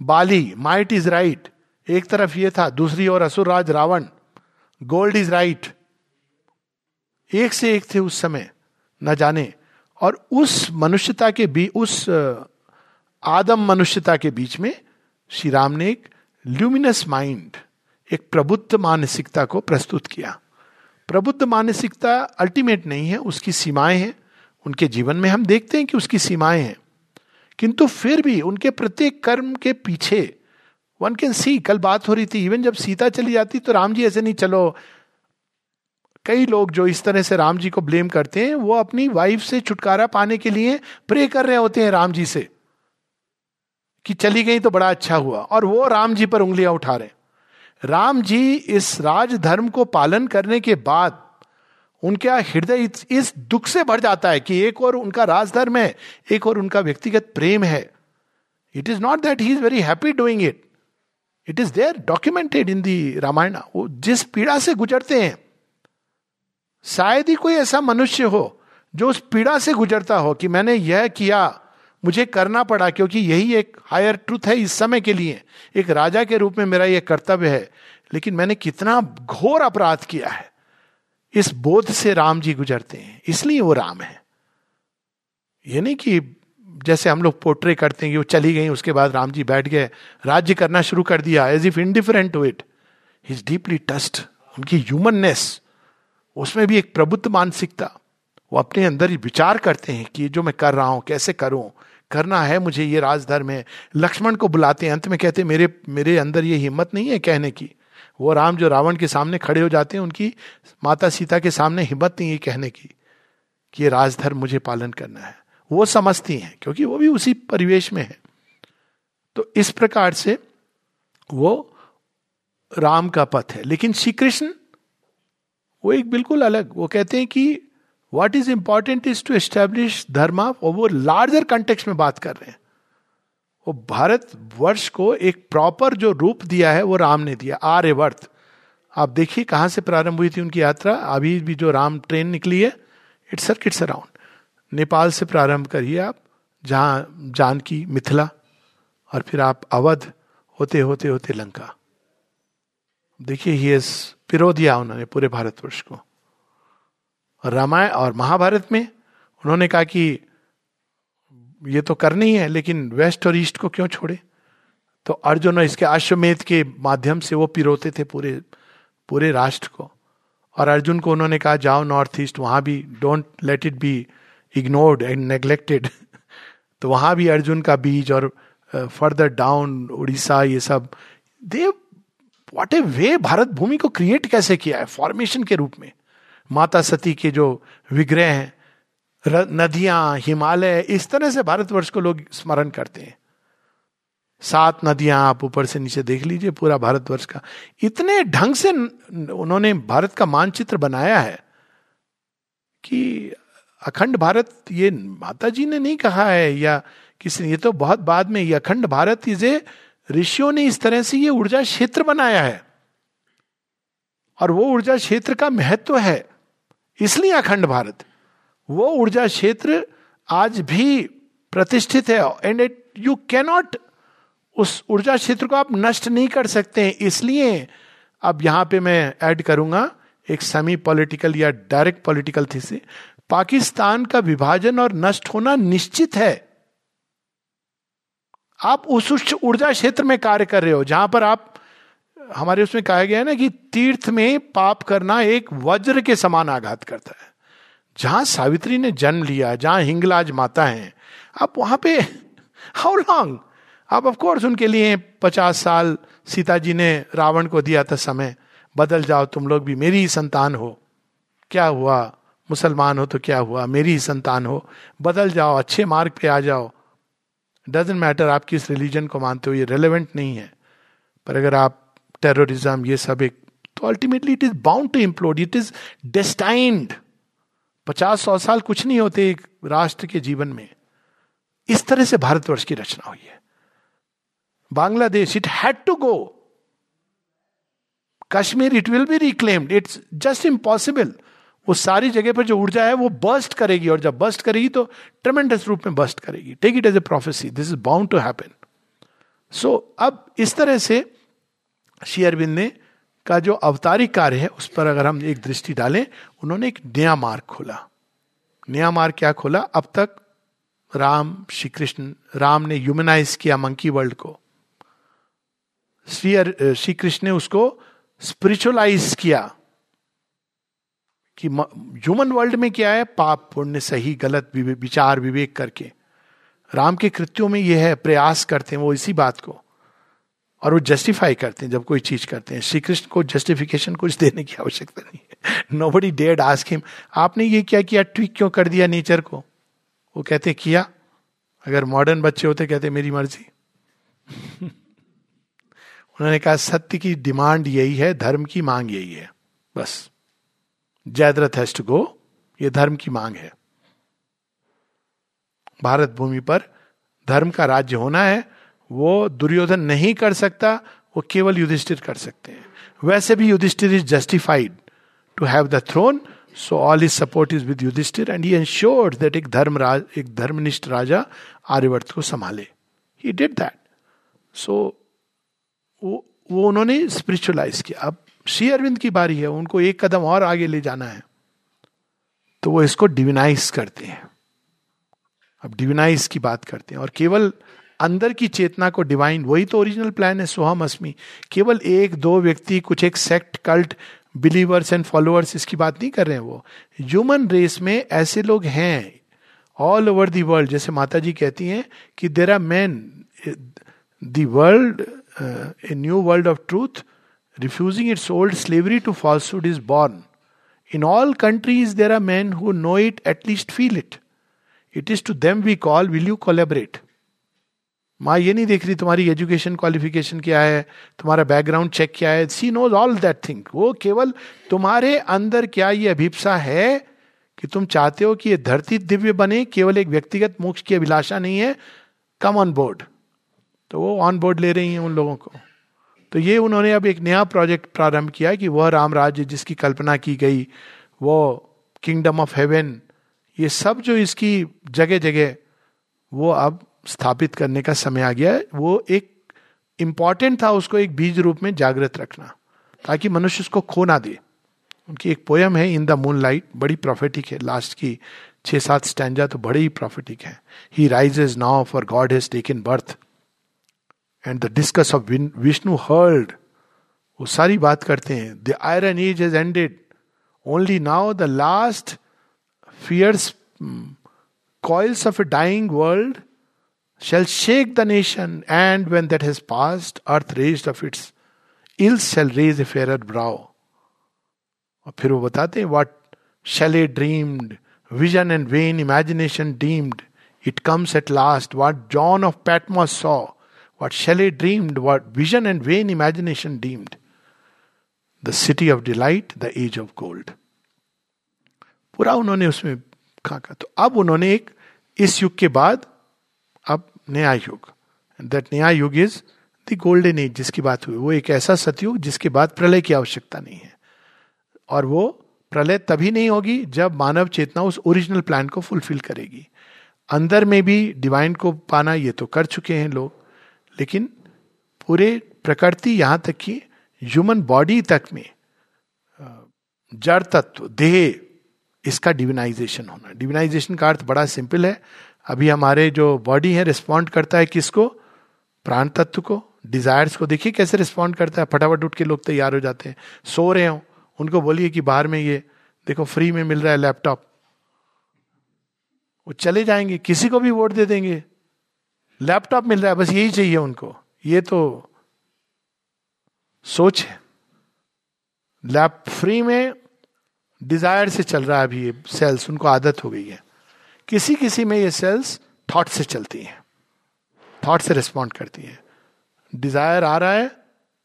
बाली माइट इज़ राइट एक तरफ़ ये था, दूसरी ओर असुरराज रावण। गोल्ड इज़ राइट एक से एक थे उस समय, न जाने। और उस मनुष्यता के बीच उस आदम मनुष्यता के बीच में श्री राम ने एक ल्यूमिनस माइंड एक प्रबुद्ध मानसिकता को प्रस्तुत किया। प्रबुद्ध मानसिकता अल्टीमेट नहीं है, उसकी सीमाएँ हैं। उनके जीवन में हम देखते हैं कि उसकी सीमाएँ हैं। किंतु फिर भी उनके प्रत्येक कर्म के पीछे वन कैन सी कल बात हो रही थी इवन जब सीता चली जाती तो राम जी ऐसे नहीं, चलो, कई लोग जो इस तरह से राम जी को ब्लेम करते हैं, वो अपनी वाइफ से छुटकारा पाने के लिए प्रे कर रहे होते हैं राम जी से कि चली गई तो बड़ा अच्छा हुआ। और वो राम जी पर उंगलियाँ उठा रहे राम जी इस राजधर्म को पालन करने के बाद उनका हृदय इस दुख से भर जाता है कि एक और उनका राजधर्म है, एक और उनका व्यक्तिगत प्रेम है। It is not that he is very happy doing it it is there documented in the Ramayana वो जिस पीड़ा से गुजरते हैं, शायद ही कोई ऐसा मनुष्य हो जो उस पीड़ा से गुजरता हो कि मैंने यह किया, मुझे करना पड़ा क्योंकि यही एक हायर ट्रूथ है इस समय के लिए। एक राजा के रूप में मेरा यह कर्तव्य है। लेकिन मैंने कितना घोर अपराध किया है। इस बोध से राम जी गुजरते हैं, इसलिए वो राम है। ये नहीं कि जैसे हम लोग पोर्ट्रे करते हैं कि वो चली गई, उसके बाद राम जी बैठ गए, राज्य करना शुरू कर दिया as if indifferent to it is deeply touched उनकी ह्यूमननेस उसमें भी एक प्रबुद्ध मानसिकता। वो अपने अंदर ही विचार करते हैं कि जो मैं कर रहा हूँ, कैसे करूँ? करना है मुझे, ये राजधर्म है। लक्ष्मण को बुलाते हैं, अंत में कहते मेरे मेरे अंदर ये हिम्मत नहीं है कहने की। वो राम जो रावण के सामने खड़े हो जाते हैं, उनकी माता सीता के सामने हिम्मत नहीं है कहने की कि ये राजधर्म मुझे पालन करना है। वो समझती हैं, क्योंकि वो भी उसी परिवेश में है। तो इस प्रकार से वो राम का पथ है। लेकिन श्री कृष्ण वो एक बिल्कुल अलग, वो कहते हैं कि what is important is to establish dharma और वो लार्जर कंटेक्स में बात कर रहे हैं। वो भारत वर्ष को एक प्रॉपर जो रूप दिया है, वो राम ने दिया, आर्यवर्त। आप देखिए कहाँ से प्रारंभ हुई थी उनकी यात्रा। अभी भी जो राम ट्रेन निकली है इट सर्किट्स अराउंड नेपाल से प्रारंभ करिए आप, जहाँ जानकी मिथिला, और फिर आप अवध, होते होते होते लंका। देखिए ही पिरो दिया उन्होंने पूरे भारतवर्ष को। रामायण और महाभारत में उन्होंने कहा कि ये तो करनी ही है लेकिन वेस्ट और ईस्ट को क्यों छोड़े? तो अर्जुन और इसके अश्वमेध के माध्यम से वो पिरोते थे पूरे पूरे राष्ट्र को। और अर्जुन को उन्होंने कहा, जाओ नॉर्थ ईस्ट, वहाँ भी don't let it be ignored and neglected. तो वहाँ भी अर्जुन का बीज और फर्दर डाउन, उड़ीसा, ये सब। दे वॉट ए वे भारत भूमि को क्रिएट कैसे किया है? फॉर्मेशन के रूप में। माता सती के जो विग्रह हैं नदियाँ, हिमालय, इस तरह से भारतवर्ष को लोग स्मरण करते हैं। सात नदियाँ आप ऊपर से नीचे देख लीजिए पूरा भारतवर्ष का। इतने ढंग से उन्होंने भारत का मानचित्र बनाया है कि अखंड भारत ये माता जी ने नहीं कहा है या किसी ये तो बहुत बाद में ये अखंड भारत इसे ऋषियों ने इस तरह से ये ऊर्जा क्षेत्र बनाया है। और वो ऊर्जा क्षेत्र का महत्व है, इसलिए अखंड भारत। वो ऊर्जा क्षेत्र आज भी प्रतिष्ठित है एंड इट यू कैनॉट उस ऊर्जा क्षेत्र को आप नष्ट नहीं कर सकते हैं। इसलिए अब यहाँ पे मैं ऐड करूँगा एक सेमी पॉलिटिकल या डायरेक्ट पॉलिटिकल थी से पाकिस्तान का विभाजन और नष्ट होना निश्चित है। आप उस उच्च ऊर्जा क्षेत्र में कार्य कर रहे हो, जहाँ पर आप, हमारे उसमें कहा गया है ना कि तीर्थ में पाप करना एक वज्र के समान आघात करता है। जहाँ सावित्री ने जन्म लिया, जहाँ हिंगलाज माता है, आप वहाँ पे हाउ लॉन्ग आप ऑफ़ कोर्स उनके लिए पचास साल सीता जी ने रावण को दिया था समय। बदल जाओ, तुम लोग भी मेरी ही संतान हो। क्या हुआ? मुसलमान हो तो क्या हुआ? मेरी ही संतान हो। बदल जाओ, अच्छे मार्ग पे आ जाओ। डजेंट मैटर आप किस रिलीजन को मानते हो, ये रेलिवेंट नहीं है। पर अगर आप टेररिज्म ये सब एक तो ultimately it is bound to implode it is destined पचास सौ साल कुछ नहीं होते एक राष्ट्र के जीवन में। इस तरह से भारतवर्ष की रचना हुई है। Bangladesh it had to go Kashmir it will be reclaimed it's just impossible वो सारी जगह पर जो ऊर्जा है, वो बस्ट करेगी और जब बस्ट करेगी तो ट्रमेंडस रूप में बस्ट करेगी। Take it as a prophecy this is bound to happen so अब इस तरह से श्री अरविंद ने का जो अवतारिक कार्य है, उस पर अगर हम एक दृष्टि डालें, उन्होंने एक नया मार्ग खोला। नया मार्ग क्या खोला? अब तक राम श्री कृष्ण राम ने ह्यूमनाइज किया मंकी वर्ल्ड को। श्री श्री कृष्ण ने उसको स्पिरिचुअलाइज किया कि ह्यूमन वर्ल्ड में क्या है? पाप, पुण्य, सही, गलत विचार, विवेक करके। राम के कृत्यों में यह है, प्रयास करते हैं वो इसी बात को। और वो जस्टिफाई करते हैं, जब कोई चीज़ करते हैं। श्री कृष्ण को जस्टिफिकेशन कुछ देने की आवश्यकता नहीं है। Nobody did ask him आपने ये क्या किया? ट्विक क्यों कर दिया नेचर को? वो कहते किया। अगर मॉडर्न बच्चे होते, कहते मेरी मर्ज़ी। उन्होंने कहा, सत्य की डिमांड यही है, धर्म की मांग यही है। बस। जयद्रथ हैज़ टू गो ये धर्म की मांग है। भारत भूमि पर धर्म का राज्य होना है वो दुर्योधन नहीं कर सकता, वो केवल युधिष्ठिर कर सकते हैं। वैसे भी Yudhishthira is justified to have the throne so all his support is with Yudhishthira and he ensured that एक धर्म राज एक धर्मनिष्ठ राजा आर्यवर्त को संभाले। ही डिड दैट सो वो वो उन्होंने स्पिरिचुअलाइज किया। अब श्री अरविंद की बारी है, उनको एक कदम और आगे ले जाना है। तो वो इसको डिविनाइज करते हैं। अब डिविनाइज की बात करते हैं, और केवल अंदर की चेतना को डिवाइन वही तो ओरिजिनल प्लान है सोहम अस्मी केवल एक, दो व्यक्ति, कुछ एक sect cult believers and followers इसकी बात नहीं कर रहे हैं वो। ह्यूमन रेस में ऐसे लोग हैं ऑल ओवर दी वर्ल्ड जैसे माता जी कहती हैं कि there are men the world a new world of truth refusing its old slavery to falsehood is born in all countries there are men who know it at least feel it it is to them we call will you collaborate माँ, ये नहीं देख रही तुम्हारी education qualification क्या है, तुम्हारा background check क्या है? She knows all that thing वो केवल तुम्हारे अंदर क्या ये अभिप्सा है कि तुम चाहते हो कि ये धरती दिव्य बने, केवल एक व्यक्तिगत मोक्ष की अभिलाषा नहीं है। कम ऑन बोर्ड तो वो ऑन बोर्ड ले रही हैं उन लोगों को। तो ये उन्होंने अब एक नया प्रोजेक्ट प्रारंभ किया कि वह राम राज्य जिसकी कल्पना की गई, वो किंगडम ऑफ़ हेवन ये सब जो इसकी जगह जगह वो अब स्थापित करने का समय आ गया वो एक इंपॉर्टेंट था उसको एक बीज रूप में जागृत रखना, ताकि मनुष्य उसको खो ना दे। उनकी एक पोयम है इन द मून लाइट बड़ी प्रॉफिटिक है लास्ट की छह सात स्टैंडा तो बड़े ही प्रॉफिटिक है। He rise is now for God has taken birth and the discus of Vishnu hurled वो सारी बात करते हैं। The iron age has ended only now the last fierce coils of a dying world shall shake the nation, and when that has passed, earth raised of its ills shall raise a fairer brow. और फिर वो बताते हैं what Shelley dreamed, vision and vain imagination deemed, it comes at last. What John of Patmos saw, what Shelley dreamed, what vision and vain imagination deemed. The city of delight, the age of gold. पूरा उन्होंने उसमें कहाँ का तो अब उन्होंने एक इस युग के बाद अब नया युग दैट नया युग इज़ द गोल्डन एज जिसकी बात हुई। वो एक ऐसा सतयुग जिसके बाद प्रलय की आवश्यकता नहीं है। और वो प्रलय तभी नहीं होगी जब मानव चेतना उस ओरिजिनल प्लान को फुलफिल करेगी। अंदर में भी डिवाइन को पाना ये तो कर चुके हैं लोग। लेकिन पूरे प्रकृति यहाँ तक कि ह्यूमन बॉडी तक में जड़ तत्व, देह, इसका डिविनाइजेशन होना। डिविनाइजेशन का अर्थ बड़ा सिंपल है। अभी हमारे जो बॉडी है रिस्पॉन्ड करता है किसको? प्राण तत्व को डिजायर्स को। देखिए कैसे रिस्पॉन्ड करता है। फटाफट उठ के लोग तैयार हो जाते हैं। सो रहे हो। उनको बोलिए कि बाहर में ये, देखो फ्री में मिल रहा है लैपटॉप वो चले जाएँगे। किसी को भी वोट दे देंगे। लैपटॉप मिल रहा है। बस यही चाहिए उनको। ये तो सोच है। लैप फ्री में डिज़ायर से चल रहा है अभी ये सेल्स उनको आदत हो गई है। किसी किसी में ये सेल्स थॉट से चलती हैं थॉट से रिस्पॉन्ड करती हैं। डिज़ायर आ रहा है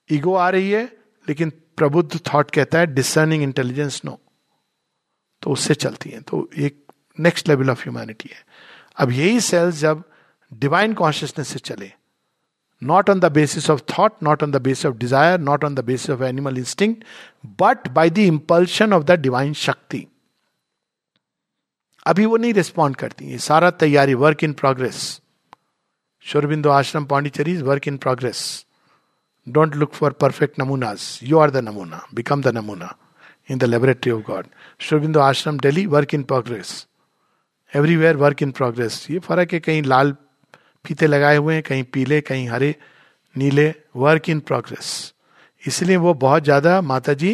ईगो आ रही है, लेकिन प्रबुद्ध थॉट कहता है डिसर्निंग इंटेलिजेंस नो तो उससे चलती है तो एक नेक्स्ट लेवल ऑफ़ ह्यूमैनिटी है। अब यही सेल्स जब डिवाइन कॉन्शियसनेस से चले not on the basis of thought not on the basis of desire not on the basis of animal instinct but by the impulsion of the divine shakti अभी वो नहीं respond करती है। सारा तैयारी वर्क इन प्रोग्रेस शोरबिंदु आश्रम, Pondicherry is work in progress don't look for perfect namunas you are the namuna become the namuna in the laboratory of God शोरबिंदु आश्रम Delhi work in progress everywhere work in progress ये फ़र्क है कहीं लाल फीते लगाए हुए हैं, कहीं पीले, कहीं हरे, नीले वर्क इन प्रोग्रेस इसलिए वो बहुत ज़्यादा माता जी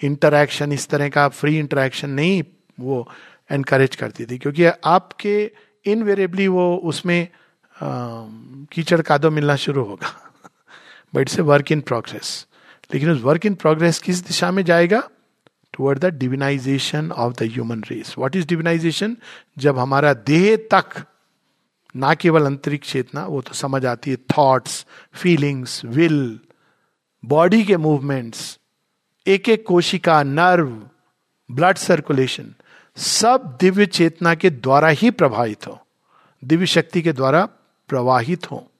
इंटरेक्शन इस तरह का फ्री इंटरेक्शन नहीं, वो एनकरेज करती थी, क्योंकि आपके इनवेरेबली वो उसमें कीचड़ कादो मिलना शुरू होगा। But it's a work in progress लेकिन उस वर्क इन प्रोग्रेस किस दिशा में जाएगा? Toward the divinisation of the human race what is divinisation जब हमारा देह तक, ना केवल अंतरिक्ष चेतना वो तो समझ आती है थॉट्स फीलिंग्स विल बॉडी के मूवमेंट्स एक एक कोशिका नर्व ब्लड सर्कुलेशन सब दिव्य चेतना के द्वारा ही प्रभावित हो। दिव्य शक्ति के द्वारा प्रवाहित हो।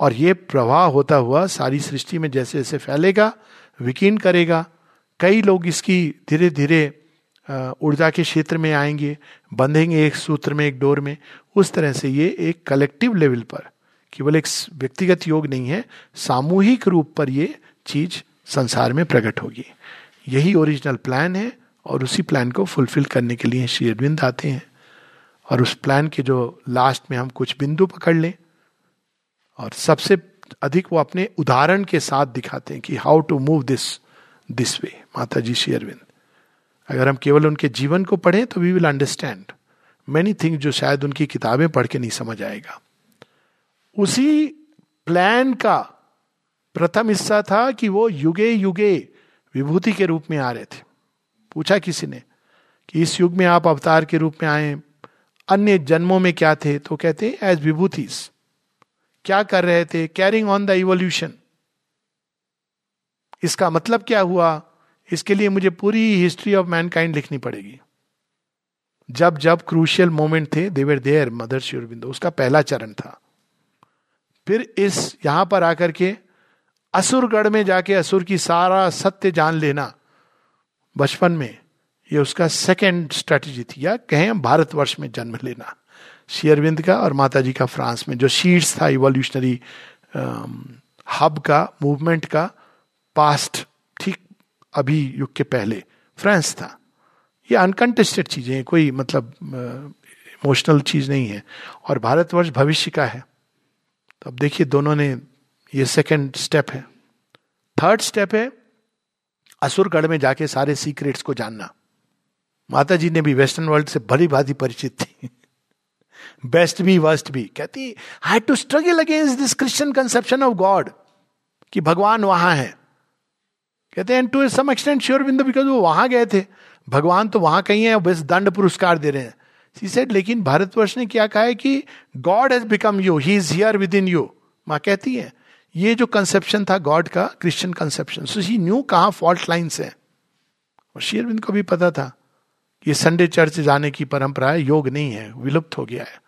और ये प्रवाह होता हुआ सारी सृष्टि में जैसे जैसे फैलेगा, विकीर्ण करेगा। कई लोग इसकी धीरे धीरे ऊर्जा के क्षेत्र में आएँगे, बंधेंगे एक सूत्र में, एक डोर में। उस तरह से ये एक कलेक्टिव लेवल पर, केवल एक व्यक्तिगत योग नहीं है, सामूहिक रूप पर ये चीज़ संसार में प्रकट होगी। यही ओरिजिनल प्लान है। और उसी प्लान को फुलफिल करने के लिए श्री अरविंद आते हैं। और उस प्लान के जो लास्ट में हम कुछ बिंदु पकड़ लें और सबसे अधिक वो अपने उदाहरण के साथ दिखाते हैं कि how to move this this way Mata ji Shri Arvind. अगर हम केवल उनके जीवन को पढ़ें तो we will understand many thing जो शायद उनकी किताबें पढ़ के नहीं समझ आएगा। उसी प्लान का प्रथम हिस्सा था कि वो युगे युगे विभूति के रूप में आ रहे थे। पूछा किसी ने कि इस युग में आप अवतार के रूप में आए, अन्य जन्मों में क्या थे? तो कहते हैं एज विभूतिस। क्या कर रहे थे? कैरिंग ऑन द इवोल्यूशन इसका मतलब क्या हुआ? इसके लिए मुझे पूरी हिस्ट्री ऑफ़ मैनकाइंड लिखनी पड़ेगी। जब जब क्रूशियल मोमेंट थे देवर देयर मदर श्योरबिंदो उसका पहला चरण था। फिर इस, यहाँ पर आकर के, असुरगढ़ में जाके असुर की सारा सत्य जान लेना। बचपन में, ये उसका सेकेंड स्ट्रेटेजी थी। या कहें भारतवर्ष में जन्म लेना। शेयरविंद का और माता जी का फ्रांस में, जो शीट्स था इवोल्यूशनरी हब का मूवमेंट का पास्ट ठीक अभी युग के पहले। फ्रांस था। ये अनकंटेस्टेड चीज़ें हैं, कोई मतलब इमोशनल चीज़ नहीं है। और भारतवर्ष भविष्य का है। तो अब देखिए, दोनों ने ये सेकेंड स्टेप है। थर्ड स्टेप है असुरगढ़ में जाके सारे सीक्रेट्स को जानना। माता जी ने भी वेस्टर्न वर्ल्ड से भली भांति परिचित थी। बेस्ट भी वर्स्ट भी। कहती I to struggle against this Christian conception of God कि भगवान वहाँ है। कहते हैं to some extent Shri Aurobindo because वो वहाँ गए थे। भगवान तो वहाँ कहीं है बस दंड पुरस्कार दे रहे हैं। सी सेड लेकिन भारतवर्ष ने क्या कहा है कि God has become you he is here within you माँ कहती है ये जो कंसेप्शन था गॉड का Christian conception so he new कहा फॉल्ट लाइन्स है। और शेयरविंद को भी पता था ये संडे चर्च जाने की परंपरा है, योग नहीं है, विलुप्त हो गया है।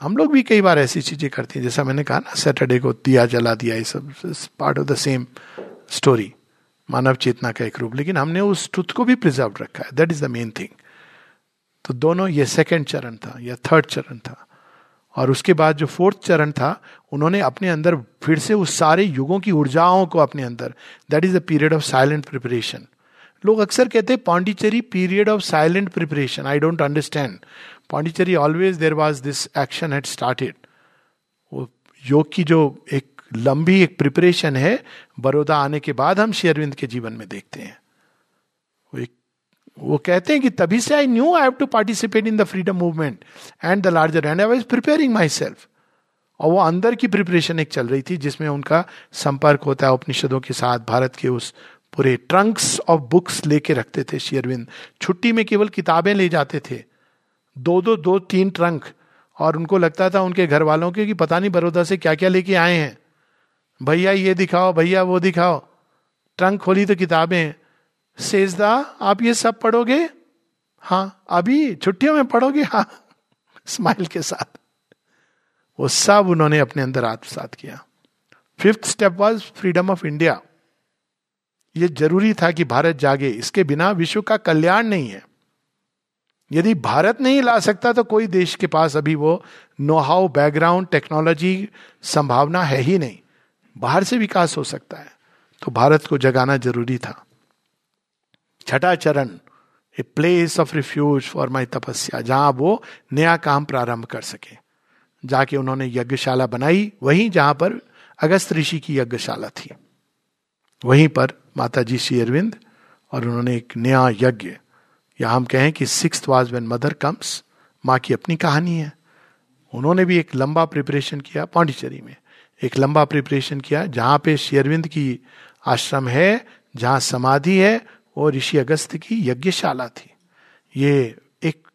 हम लोग भी कई बार ऐसी चीज़ें करते हैं, जैसा मैंने कहा ना सैटरडे को दिया, जला दिया, ये सब part of the same story मानव चेतना का एक रूप। लेकिन हमने उस ट्रुथ को भी प्रिजर्व रखा है। That is the main thing तो दोनों, ये सेकेंड चरण था, या थर्ड चरण था। और उसके बाद जो फोर्थ चरण था, उन्होंने अपने अंदर फिर से उस सारे युगों की ऊर्जाओं को अपने अंदर that is the period of silent preparation लोग अक्सर कहते हैं, Pondicherry period of silent preparation I don't understand Pondicherry always there was this action had started वो योग की जो एक लंबी एक प्रिपरेशन है, बड़ौदा आने के बाद हम शेयरविंद के जीवन में देखते हैं। वो एक वो कहते हैं कि तभी से I knew I have to participate in the freedom movement and the larger and I was preparing myself और वो अंदर की प्रिपरेशन एक चल रही थी, जिसमें उनका संपर्क होता है उपनिषदों के साथ, भारत के उस पूरे ट्रंक्स ऑफ़ बुक्स लेके रखते थे शेयरविंद छुट्टी में केवल किताबें ले जाते थे। दो दो दो, तीन ट्रंक और उनको लगता था उनके घर वालों के कि पता नहीं बड़ौदा से क्या क्या लेके आए हैं। भैया, ये दिखाओ, भैया, वो दिखाओ। ट्रंक खोली तो किताबें सेजदा, आप ये सब पढ़ोगे? हाँ अभी छुट्टियों में पढ़ोगे? हाँ स्माइल के साथ। वो सब उन्होंने अपने अंदर आत्मसात किया। Fifth step was freedom of India ये ज़रूरी था कि भारत जागे। इसके बिना विश्व का कल्याण नहीं है। यदि भारत नहीं ला सकता तो कोई देश के पास अभी वो नो हाउ बैकग्राउंड टेक्नोलॉजी संभावना है ही नहीं। बाहर से विकास हो सकता है। तो भारत को जगाना ज़रूरी था। छठा चरण a place of refuge for my tapasya जहाँ वो नया काम प्रारंभ कर सके। जाके उन्होंने यज्ञशाला बनाई, वहीं जहाँ पर अगस्त ऋषि की यज्ञशाला थी। वहीं पर माता जी श्री अरविंद और उन्होंने एक नया यज्ञ। या हम कहें कि six was when mother comes माँ की अपनी कहानी है। उन्होंने भी एक लंबा प्रिपरेशन किया पांडिचेरी में। एक लंबा प्रिपरेशन किया, जहाँ पे शेरविंद की आश्रम है, जहाँ समाधि है वो ऋषि अगस्त की यज्ञशाला थी। ये एक,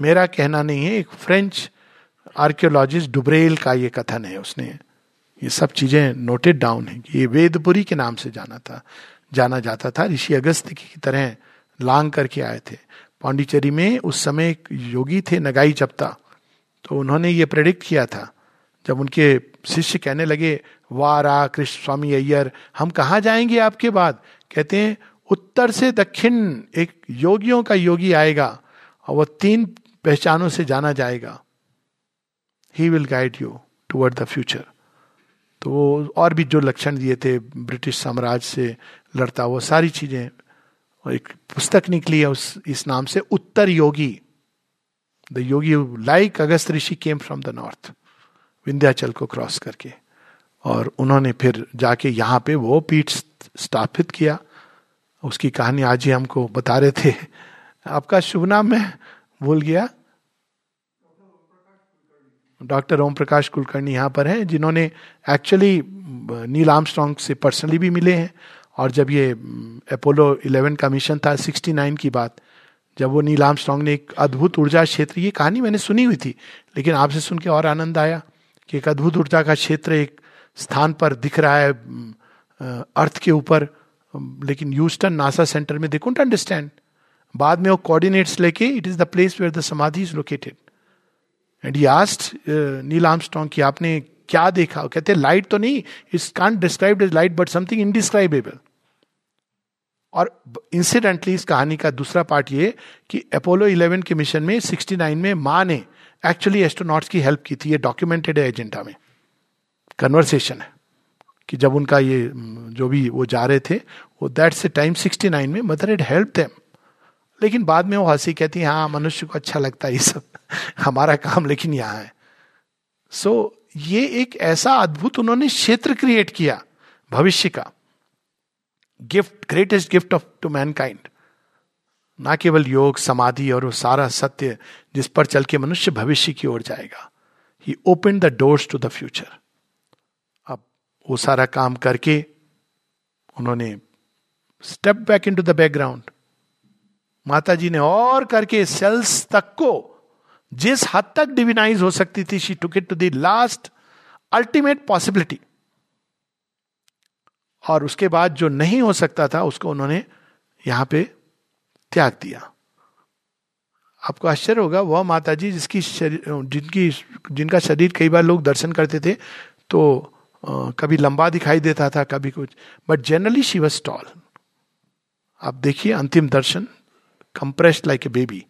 मेरा कहना नहीं है, एक फ्रेंच आर्कियोलॉजिस्ट डुब्रेल का ये कथन है। उसने ये सब चीज़ें नोटेड डाउन है कि ये वेदपुरी के नाम से जाना था, जाना जाता था। ऋषि अगस्त की तरह लांग करके आए थे। पांडिचेरी में उस समय एक योगी थे नगाई चपता। तो उन्होंने ये प्रेडिक्ट किया था। जब उनके शिष्य कहने लगे वारा कृष्ण, स्वामी अय्यर, हम कहाँ जाएँगे आपके बाद? कहते हैं उत्तर से दक्षिण एक योगियों का योगी आएगा और वह तीन पहचानों से जाना जाएगा। He will guide you toward the future तो वो और भी जो लक्षण दिए थे, ब्रिटिश साम्राज्य से लड़ता, वो सारी चीज़ें, और एक पुस्तक निकली है उस, इस नाम से, Uttar Yogi. The yogi like Agastya Rishi came from the north Vindhyachal को क्रॉस करके। और उन्होंने फिर जाके यहाँ पे वो पीठ स्थापित किया। उसकी कहानी आज ही हमको बता रहे थे। आपका शुभ नाम मैं भूल गया। डॉक्टर ओम प्रकाश कुलकर्णी यहाँ पर हैं, जिन्होंने एक्चुअली नील आर्मस्ट्रॉन्ग से पर्सनली भी मिले हैं, और जब ये अपोलो 11 का मिशन था 69 की बात, जब वो नील आर्मस्ट्रॉन्ग ने एक अद्भुत ऊर्जा क्षेत्र, ये कहानी मैंने सुनी हुई थी, लेकिन आपसे सुन के और आनंद आया कि एक अद्भुत ऊर्जा का क्षेत्र एक स्थान पर दिख रहा है अर्थ के ऊपर लेकिन यूस्टन नासा सेंटर में दे कुंट अंडरस्टैंड बाद में वो कोऑर्डिनेट्स लेके it is the place where the samadhi is located and he asked Neil Armstrong कि आपने क्या देखा? कहते लाइट तो नहीं it's can't describe is light but something indescribable और इंसिडेंटली इस कहानी का दूसरा पार्ट ये कि अपोलो 11 के मिशन में 69 में माँ ने एक्चुअली एस्ट्रोनॉट्स की हेल्प की थी, ये डॉक्यूमेंटेड है एजेंडा में. कन्वर्सेशन है। कि जब उनका ये जो भी वो जा रहे थे वो दैट्स ए टाइम 69 में मदर एड हेल्प देम लेकिन बाद में वो हँसी कहती है हाँ मनुष्य को अच्छा लगता है ये सब। हमारा काम लेकिन यहाँ है। सो so, ये एक ऐसा अद्भुत उन्होंने क्षेत्र क्रिएट किया भविष्य का। Gift greatest gift of to mankind ना केवल योग समाधि और वो सारा सत्य जिस पर चल के मनुष्य भविष्य की ओर जाएगा। He open the doors to the future वो सारा काम करके उन्होंने step back into the background Mata ji ने और करके सेल्स तक को, जिस हद तक डिविनाइज हो सकती थी she took it to the last ultimate possibility और उसके बाद जो नहीं हो सकता था, उसको उन्होंने यहाँ पे त्याग दिया। आपको आश्चर्य होगा, वह माता जी जिसकी शरीर, जिनकी, जिनका शरीर कई बार लोग दर्शन करते थे तो कभी लंबा दिखाई देता था, कभी कुछ। But generally she was told आप देखिए अंतिम दर्शन कंप्रेस्ड लाइक ए बेबी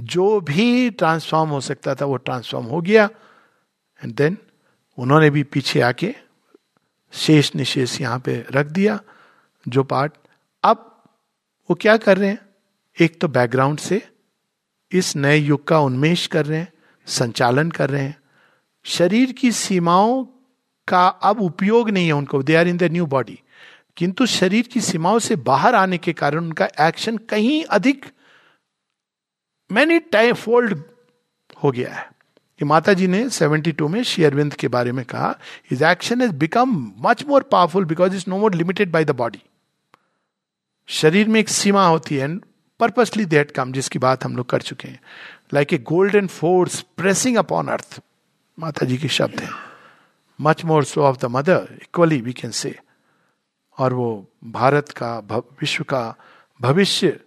जो भी ट्रांसफॉर्म हो सकता था, वो ट्रांसफॉर्म हो गया। एंड देन उन्होंने भी पीछे आके शेष निशेष यहाँ पे रख दिया, जो पार्ट अब वो क्या कर रहे हैं? एक तो बैकग्राउंड से इस नए युग का उन्मेष कर रहे हैं, संचालन कर रहे हैं। शरीर की सीमाओं का अब उपयोग नहीं है उनको they are in the new body किंतु शरीर की सीमाओं से बाहर आने के कारण उनका एक्शन कहीं अधिक मैनी टाइम फोल्ड हो गया है। कि माता जी ने 72 में श्री अरविंद के बारे में कहा his action is become much more powerful because is no more limited by the body शरीर में एक सीमा होती है एंड पर्पसली दैट कम जिसकी बात हम लोग कर चुके हैं। Like a golden force pressing upon earth Mata ji के शब्द हैं। Much more so of the mother equally we can say और वो भारत का विश्व का भविष्य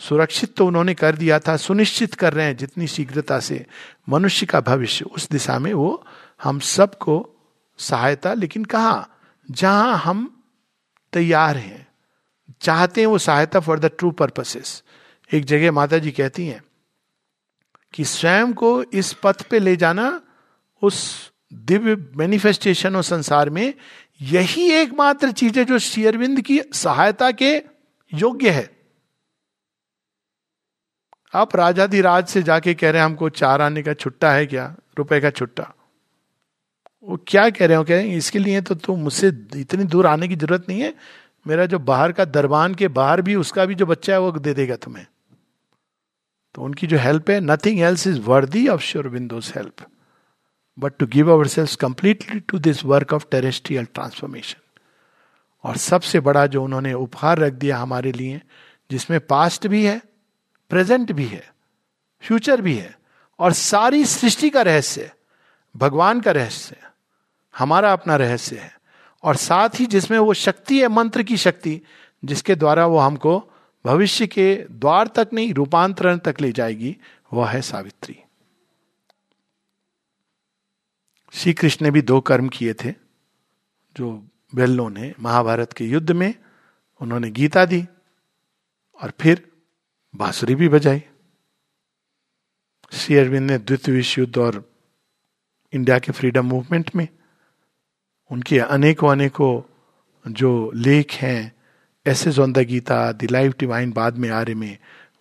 सुरक्षित तो उन्होंने कर दिया था, सुनिश्चित कर रहे हैं जितनी शीघ्रता से मनुष्य का भविष्य। उस दिशा में वो हम सबको सहायता, लेकिन कहा? जहाँ हम तैयार हैं। चाहते हैं वो सहायता फॉर द ट्रू पर्पसेस एक जगह माता जी कहती हैं कि स्वयं को इस पथ पे ले जाना उस दिव्य मैनिफेस्टेशन और संसार में यही एकमात्र चीज़ है जो शेयरविंद की सहायता के योग्य है। आप राजाधिराज से जाके कह रहे हैं, हमको चार आने का छुट्टा है क्या? रुपए का छुट्टा। वो क्या कह रहे हो? कह रहे हैं, इसके लिए तो तुम मुझसे इतनी दूर आने की ज़रूरत नहीं है। मेरा जो बाहर का दरबान के बाहर भी, उसका भी जो बच्चा है, वो दे देगा तुम्हें। तो उनकी जो हेल्प है nothing else is worthy of Shri Aurobindo's help but to give ourself completely to this work of terrestrial transformation और सबसे बड़ा जो उन्होंने उपहार रख दिया हमारे लिए, जिसमें पास्ट भी है प्रेजेंट भी है फ्यूचर भी है, और सारी सृष्टि का रहस्य, भगवान का रहस्य, हमारा अपना रहस्य है। और साथ ही जिसमें वो शक्ति है, मंत्र की शक्ति, जिसके द्वारा वो हमको भविष्य के द्वार तक नहीं, रूपांतरण तक ले जाएगी, वह है सावित्री। श्री कृष्ण ने भी दो कर्म किए थे, जो बेल्लो ने महाभारत के युद्ध में उन्होंने गीता दी और फिर बांसुरी भी बजाई। श्री अरविंद ने द्वितीय विश्व युद्ध और इंडिया के फ्रीडम मूवमेंट में उनके अनेकों अनेकों जो लेख हैं, essays on the Gita, the life divine बाद में आ रहे में,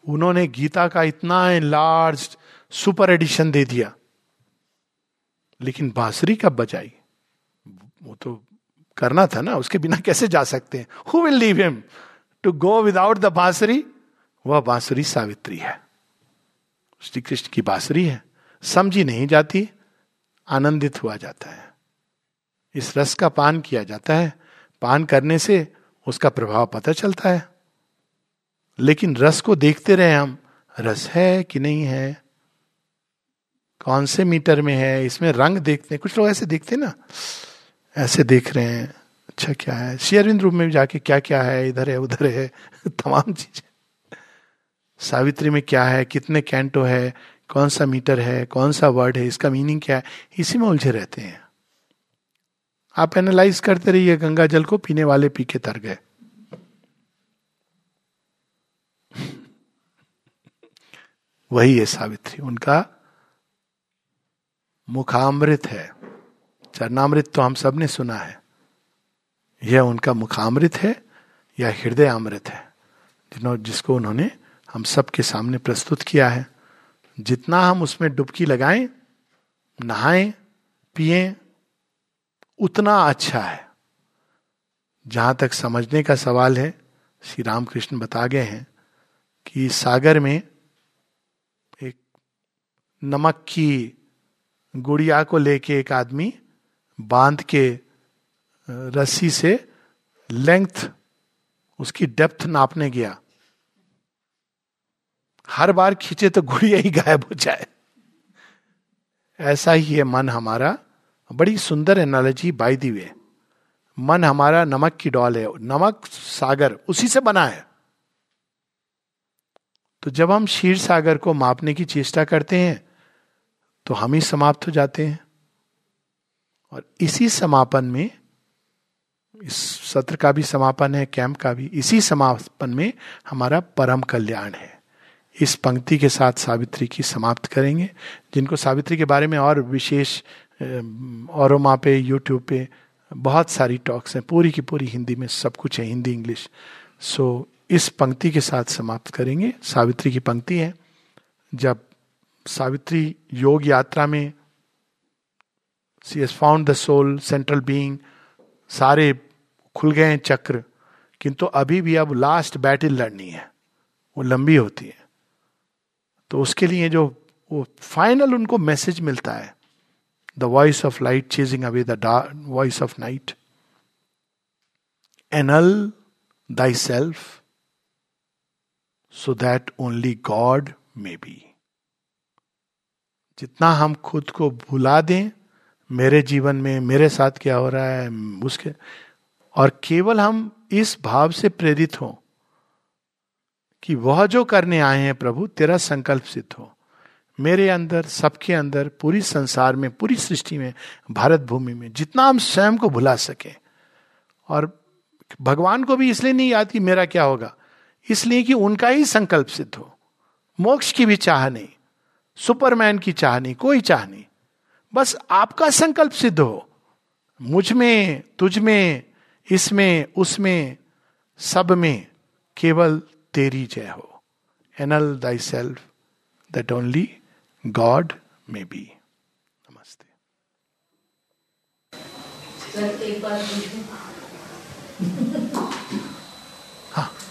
उन्होंने गीता का इतना लार्ज सुपर एडिशन दे दिया। लेकिन बांसुरी कब बजाई, वो तो करना था ना, उसके बिना कैसे जा सकते हैं? Who will leave him to go without the bansuri? वह बांसुरी सावित्री है। श्री कृष्ण की बांसुरी है। समझी नहीं जाती, आनंदित हुआ जाता है। इस रस का पान किया जाता है। पान करने से उसका प्रभाव पता चलता है। लेकिन रस को देखते रहे हम, रस है कि नहीं है? कौन से मीटर में है, इसमें रंग देखते हैं, कुछ लोग ऐसे देखते हैं ना, ऐसे देख रहे हैं अच्छा क्या है शेयरविंद रूप में जाके क्या क्या है, इधर है, उधर है, तमाम चीज़ें। सावित्री में क्या है, कितने कैंटो है, कौन सा मीटर है, कौन सा वर्ड है, इसका मीनिंग क्या है, इसी में उलझे रहते हैं। आप एनालाइज करते रहिए, गंगा जल को पीने वाले पी के तर गए। वही है सावित्री, उनका मुखामृत है। चरणामृत तो हम सबने सुना है। यह उनका मुखामृत है या हृदय अमृत है। जिन्होंने जिसको उन्होंने हम सबके सामने प्रस्तुत किया है। जितना हम उसमें डुबकी लगाएँ, नहाएँ, पिए, उतना अच्छा है। जहाँ तक समझने का सवाल है, श्री रामकृष्ण बता गए हैं कि सागर में एक नमक की गुड़िया को लेके एक आदमी बाँध के रस्सी से लेंथ उसकी डेप्थ नापने गया। हर बार खींचे तो गुड़िया ही गायब हो जाए। ऐसा ही है मन हमारा। बड़ी सुंदर एनालॉजी बाई दी वे मन हमारा नमक की डॉल है। नमक सागर उसी से बना है। तो जब हम क्षीर सागर को मापने की चेष्टा करते हैं तो हम ही समाप्त हो जाते हैं। और इसी समापन में, इस सत्र का भी समापन है, कैंप का भी, इसी समापन में हमारा परम कल्याण है। इस पंक्ति के साथ सावित्री की समाप्त करेंगे, जिनको सावित्री के बारे में और विशेष और वहाँ पे यूट्यूब पे बहुत सारी टॉक्स हैं, पूरी की पूरी हिंदी में सब कुछ है, हिंदी, इंग्लिश। सो इस पंक्ति के साथ समाप्त करेंगे। सावित्री की पंक्ति है, जब सावित्री योग यात्रा में she has found the soul central being सारे खुल गए हैं चक्र, किंतु अभी भी अब लास्ट बैटल लड़नी है, वो लंबी होती है। तो उसके लिए जो वो फाइनल उनको मैसेज मिलता है the voice of light chasing away the voice of night annul thy self so that only God may be जितना हम खुद को भुला दें, मेरे जीवन में, मेरे साथ क्या हो रहा है, उसके, और केवल हम इस भाव से प्रेरित हों कि वह जो करने आए हैं प्रभु, तेरा संकल्प सिद्ध हो। मेरे अंदर, सबके अंदर, पूरी संसार में, पूरी सृष्टि में, भारत भूमि में, जितना हम स्वयं को भुला सके। और भगवान को भी इसलिए नहीं याद कि मेरा क्या होगा, इसलिए कि उनका ही संकल्प सिद्ध हो। मोक्ष की भी चाह नहीं। सुपरमैन की चाह नहीं कोई चाह नहीं बस आपका संकल्प सिद्ध हो। मुझमें, तुझ में इसमें उसमें सब में केवल तेरी जय हो। Annul thy self that only God may be नमस्ते। सर एक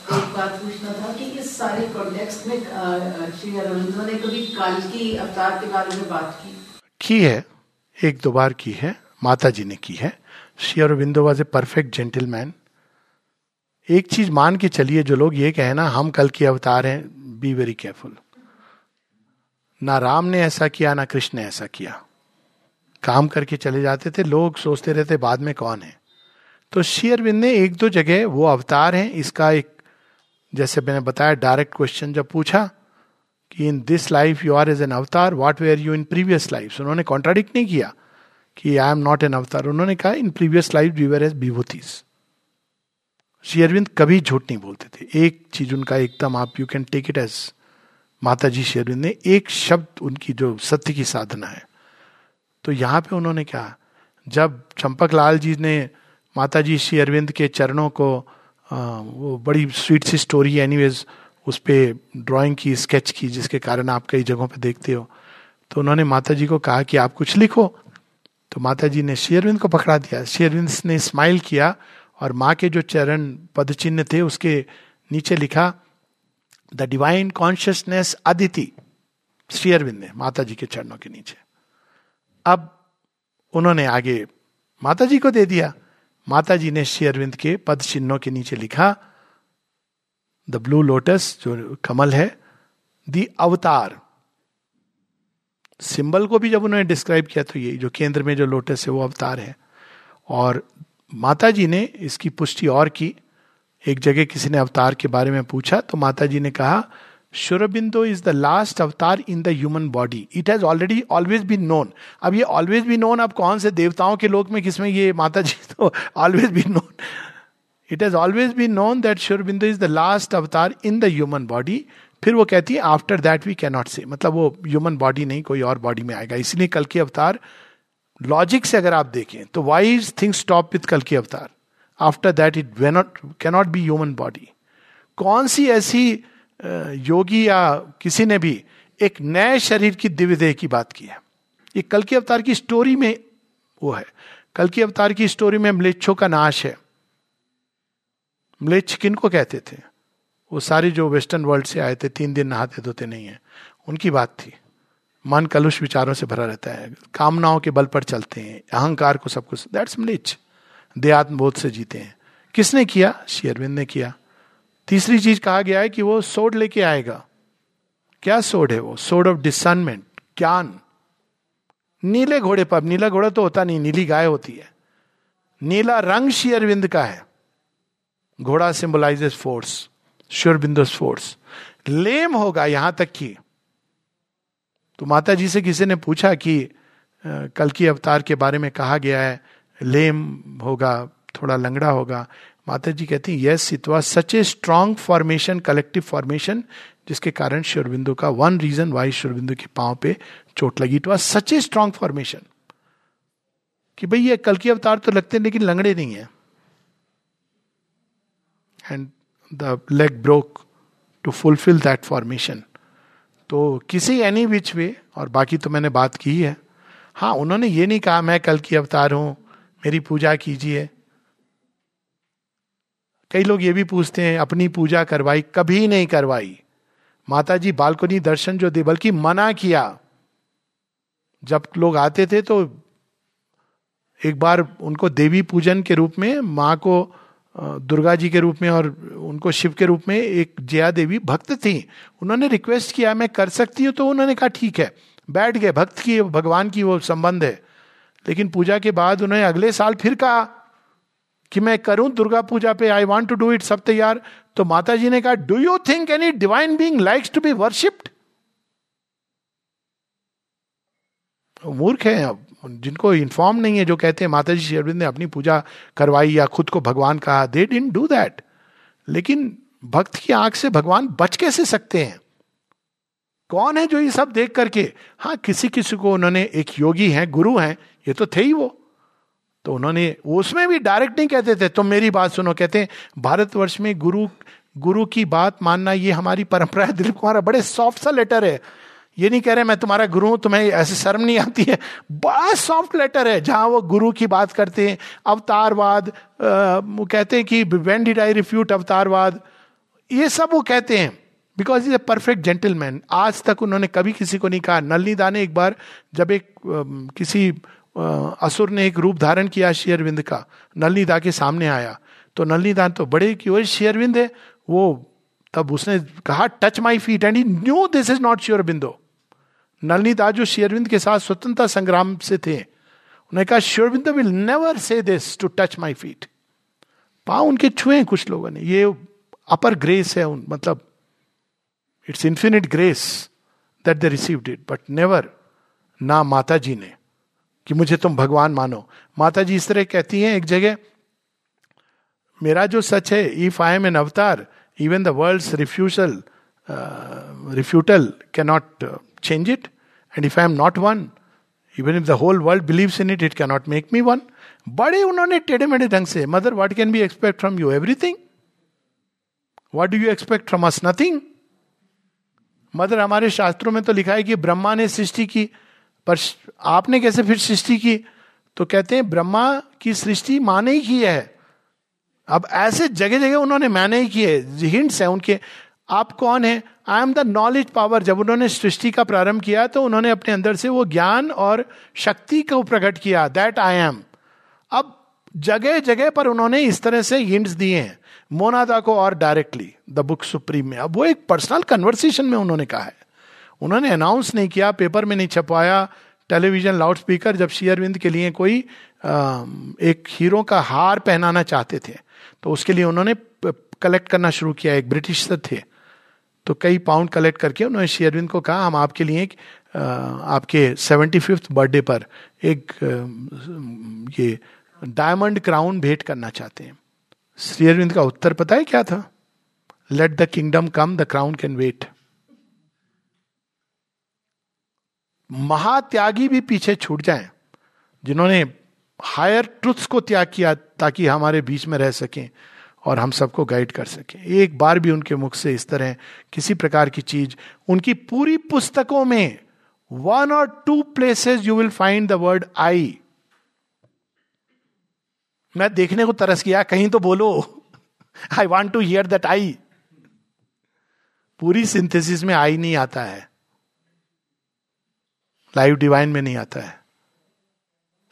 एक बात पूछना था कि इस सारे प्रोजेक्ट्स में श्री अरविंदो ने कभी काल की अवतार के बारे में बात की? की है, एक दो बार की है माता जी ने की है। Shri Aurobindo was a perfect gentleman एक चीज़ मान के चलिए, जो लोग ये कहे ना, हम कल के अवतार हैं बी वेरी केयरफुल ना राम ने ऐसा किया, ना कृष्ण ने ऐसा किया। काम करके चले जाते थे, लोग सोचते रहते, बाद में कौन है? तो शेयरविंद ने एक दो जगह वो अवतार हैं, इसका एक जैसे मैंने बताया डायरेक्ट क्वेश्चन जब पूछा कि in this life you are as an avatar what were you in previous life उन्होंने कॉन्ट्राडिक्ट नहीं किया कि आई एम नॉट एन अवतार उन्होंने कहा in previous life we were as vibhutis Shri Aurobindo कभी झूठ नहीं बोलते थे। एक चीज़ उनका एकदम आप you can take it as Mata ji Shri Arvind ने, एक शब्द उनकी जो सत्य की साधना है। तो यहाँ पे उन्होंने कहा, जब चंपक लाल जी ने माता जी श्री अरविंद के चरणों को वो बड़ी स्वीट सी स्टोरी है एनीवेज उस पर ड्राइंग की स्केच की, जिसके कारण आप कई जगहों पर देखते हो। तो उन्होंने माता जी को कहा कि आप कुछ लिखो। तो माता जी ने शेरविंद को पकड़ा दिया। शेरविंद ने स्माइल किया और माँ के जो चरण पद चिन्ह थे, उसके नीचे लिखा the divine consciousness Aditi Shri Aurobindo ने माता जी के चरणों के नीचे। अब उन्होंने आगे माता जी को दे दिया। माता जी ने श्री अरविंद के पद चिन्हों के नीचे लिखा द ब्लू लोटस जो कमल है दी अवतार सिंबल को भी जब उन्होंने डिस्क्राइब किया तो ये जो केंद्र में जो लोटस है वो अवतार है। और माता जी ने इसकी पुष्टि और की। एक जगह किसी ने अवतार के बारे में पूछा तो माता जी ने कहा Sri Aurobindo is the last avatar in the human body it has already always been known अब ये ऑलवेज बी नोन अब कौन से देवताओं के लोक में किसमें ये माता जी तो always be known it has always been known that Sri Aurobindo is the last अवतार इन द ह्यूमन बॉडी फिर वो कहती है after that we can not से मतलब वो ह्यूमन बॉडी नहीं, कोई और बॉडी में आएगा। इसलिए कल के अवतार लॉजिक से अगर आप देखें तो वाइज थिंग स्टॉप विथ कल के अवतार after that it may not cannot be human body कौन सी ऐसी योगी या किसी ने भी एक नए शरीर की दिव्य देह की बात की है। ये कल की अवतार की स्टोरी में वो है। कल की अवतार की स्टोरी में म्लेच्छों का नाश है। म्लेच्छ किन को कहते थे? वो सारे जो वेस्टर्न वर्ल्ड से आए थे, तीन दिन नहाते धोते नहीं है। उनकी बात थी। मन कलुष विचारों से भरा रहता है। कामनाओं के बल पर चलते हैं। अहंकार को सब कुछ दैट्स म्लेच्छ। देहात्मबोध से जीते हैं। किसने किया? शेयरविंद ने किया। तीसरी चीज़ कहा गया है कि वो सोड लेके आएगा। क्या सोड है वो? सोड ऑफ़ डिसनमेंट ज्ञान। नीले घोड़े पर, नीला घोड़ा तो होता नहीं, नीली गाय होती है। नीला रंग शेयरविंद का है। घोड़ा सिंबलाइजेस फोर्स श्योरबिंदोस फोर्स लेम होगा यहाँ तक कि तो माता जी से किसी ने पूछा कि कल की अवतार के बारे में कहा गया है, लेम होगा, थोड़ा लंगड़ा होगा माता जी कहती है yes it was such a strong formation collective formation जिसके कारण शिवरबिंदु का वन रीजन वाई शिवरबिंदु के पाँव पे चोट लगी। It was such a strong formation कि भाई ये कल की अवतार तो लगते हैं, लेकिन लंगड़े नहीं है। And the leg broke to fulfil that formation तो किसी एनी विच वे और बाकी तो मैंने बात की है। हाँ उन्होंने ये नहीं कहा, मैं कल की अवतार हूँ, मेरी पूजा कीजिए कई लोग ये भी पूछते हैं, अपनी पूजा करवाई, कभी नहीं करवाई? माता जी बालकोनी दर्शन जो दे, बल्कि मना किया। जब लोग आते थे तो एक बार उनको देवी पूजन के रूप में, माँ को दुर्गा जी के रूप में और उनको शिव के रूप में एक जया देवी भक्त थी। उन्होंने रिक्वेस्ट किया, मैं कर सकती हूँ? तो उन्होंने कहा, ठीक है। बैठ गए, भक्त की, भगवान की वो संबंध है। लेकिन पूजा के बाद उन्होंने अगले साल फिर कहा कि मैं करूँ, दुर्गा पूजा पे I want to do it सब तैयार। तो माता जी ने कहा do you think any divine being likes to be worshipped मूर्ख है अब, जिनको इन्फॉर्म नहीं है, जो कहते हैं माता जी शेरविंद ने अपनी पूजा करवाई या खुद को भगवान कहा दे डिन डू दैट लेकिन भक्त की आँख से भगवान बच कैसे सकते हैं? कौन है जो ये सब देख करके? हाँ किसी किसी को उन्होंने, एक योगी हैं, गुरु हैं, ये तो थे ही वो। तो उन्होंने, उसमें भी डायरेक्ट नहीं कहते थे, तुम मेरी बात सुनो। कहते भारतवर्ष में गुरु गुरु की बात मानना ये हमारी परंपरा है। दिलीप कुमार, बड़े सॉफ्ट सा लेटर है। ये नहीं कह रहे, मैं तुम्हारा गुरु हूँ, तुम्हें ऐसे शर्म नहीं आती है। बड़ा सॉफ्ट लेटर है, जहाँ वो गुरु की बात करते हैं। अवतारवाद वो कहते हैं कि वेन डिड आई रिफ्यूट अवतारवाद? ये सब वो कहते हैं because is a perfect gentleman आज तक उन्होंने कभी किसी को नहीं कहा। नलनी ने एक बार, जब एक किसी असुर ने एक रूप धारण किया शेयरविंद का। नलनी के सामने आया। तो नलनी तो बड़े की वही शेयरविंद है वो तब उसने कहा touch my feet and he knew this is not sure बिंदो नलनी दास जो शेयरविंद के साथ स्वतंत्रता संग्राम से थे, उन्होंने कहा Sri Aurobindo will never say this to touch my feet पाँव उनके छुए कुछ लोगों ने। ये अपर ग्रेस है उन मतलब it's infinite grace that they received it but never ना माता जी ने। कि मुझे तुम भगवान मानो। माता जी इस तरह कहती हैं एक जगह मेरा जो सच है if I am an avatar even the world refusal refutal cannot change it. And if I am not one, even if the whole world believes in it, it cannot make me one. बड़े उन्होंने टेढ़े मेढ़े ढंग से mother what can be expect from you everything what do you expect from us nothing mother हमारे शास्त्रों में तो लिखा है कि ब्रह्मा ने सृष्टि की पर आपने कैसे फिर सृष्टि की? तो कहते हैं, ब्रह्मा की सृष्टि माँ ने ही की है। अब ऐसे जगह जगह उन्होंने मैंने ही की है। हिंट्स है उनके। आप कौन है? I am the knowledge power जब उन्होंने सृष्टि का प्रारंभ किया तो उन्होंने अपने अंदर से वो ज्ञान और शक्ति को प्रकट किया। दैट आई एम अब जगह जगह पर उन्होंने इस तरह से हिंट्स दिए हैं। मोनादा को और डायरेक्टली द बुक सुप्रीम में। अब वो एक पर्सनल कन्वर्सेशन में उन्होंने कहा है। उन्होंने अनाउंस नहीं किया पेपर में नहीं छपवाया टेलीविज़न लाउड स्पीकर जब शेयरविंद के लिए कोई एक हीरो का हार पहनाना चाहते थे तो उसके लिए उन्होंने कलेक्ट करना शुरू किया, एक ब्रिटिश थे। तो कई पाउंड कलेक्ट करके उन्होंने शेयरविंद को कहा, हम आपके लिए एक आपके सेवेंटी फिफ्थ बर्थडे पर एक ये डायमंड क्राउन भेंट करना चाहते हैं। शेयरविंद का उत्तर पता है क्या था? Let the kingdom come the crown can wait महात्यागी भी पीछे छूट जाए, जिन्होंने हायर ट्रुथ्स को त्याग किया ताकि हमारे बीच में रह सकें और हम सबको गाइड कर सके। एक बार भी उनके मुख से इस तरह किसी प्रकार की चीज़, उनकी पूरी पुस्तकों में वन और two places you will find the word I मैं देखने को तरस गया, कहीं तो बोलो I want to hear that I पूरी सिंथेसिस में आई नहीं आता है। लाइव डिवाइन में नहीं आता है।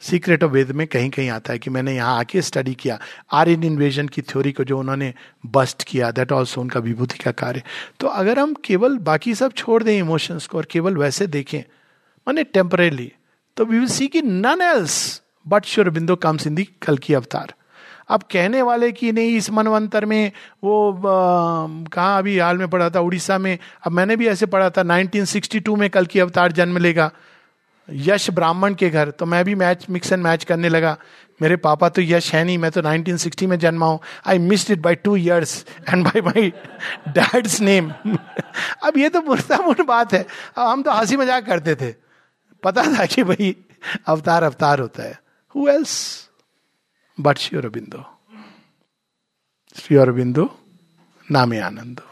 सीक्रेट ऑफ़ वेद में कहीं कहीं आता है कि मैंने यहाँ आके स्टडी किया। आर्यन इन्वेजन की थ्योरी को जो उन्होंने बस्ट किया दैट ऑल्सो उनका विभूति का कार्य। तो अगर हम केवल बाकी सब छोड़ दें इमोशंस को और केवल वैसे देखें, माने टेम्परेली तो वी विल सी की none else but Shri Aurobindo comes in the कल की अवतार अब कहने वाले कि नहीं, इस मनवंतर में वो कहाँ अभी हाल में पढ़ा था, उड़ीसा में, अब मैंने भी ऐसे पढ़ा था 1962 में कल की अवतार जन्म लेगा। यश ब्राह्मण के घर तो मैं भी मैच मिक्स एंड मैच करने लगा। मेरे पापा तो यश है नहीं, मैं तो 1960 में जन्मा हूँ। I missed it by two years and by my dad's name अब ये तो मुर्दामुर बात है। अब हम तो हँसी मज़ाक करते थे। पता था कि भाई, अवतार अवतार होता है। Who else but Shri Aurobindo. Shri Aurobindo, name आनंदो।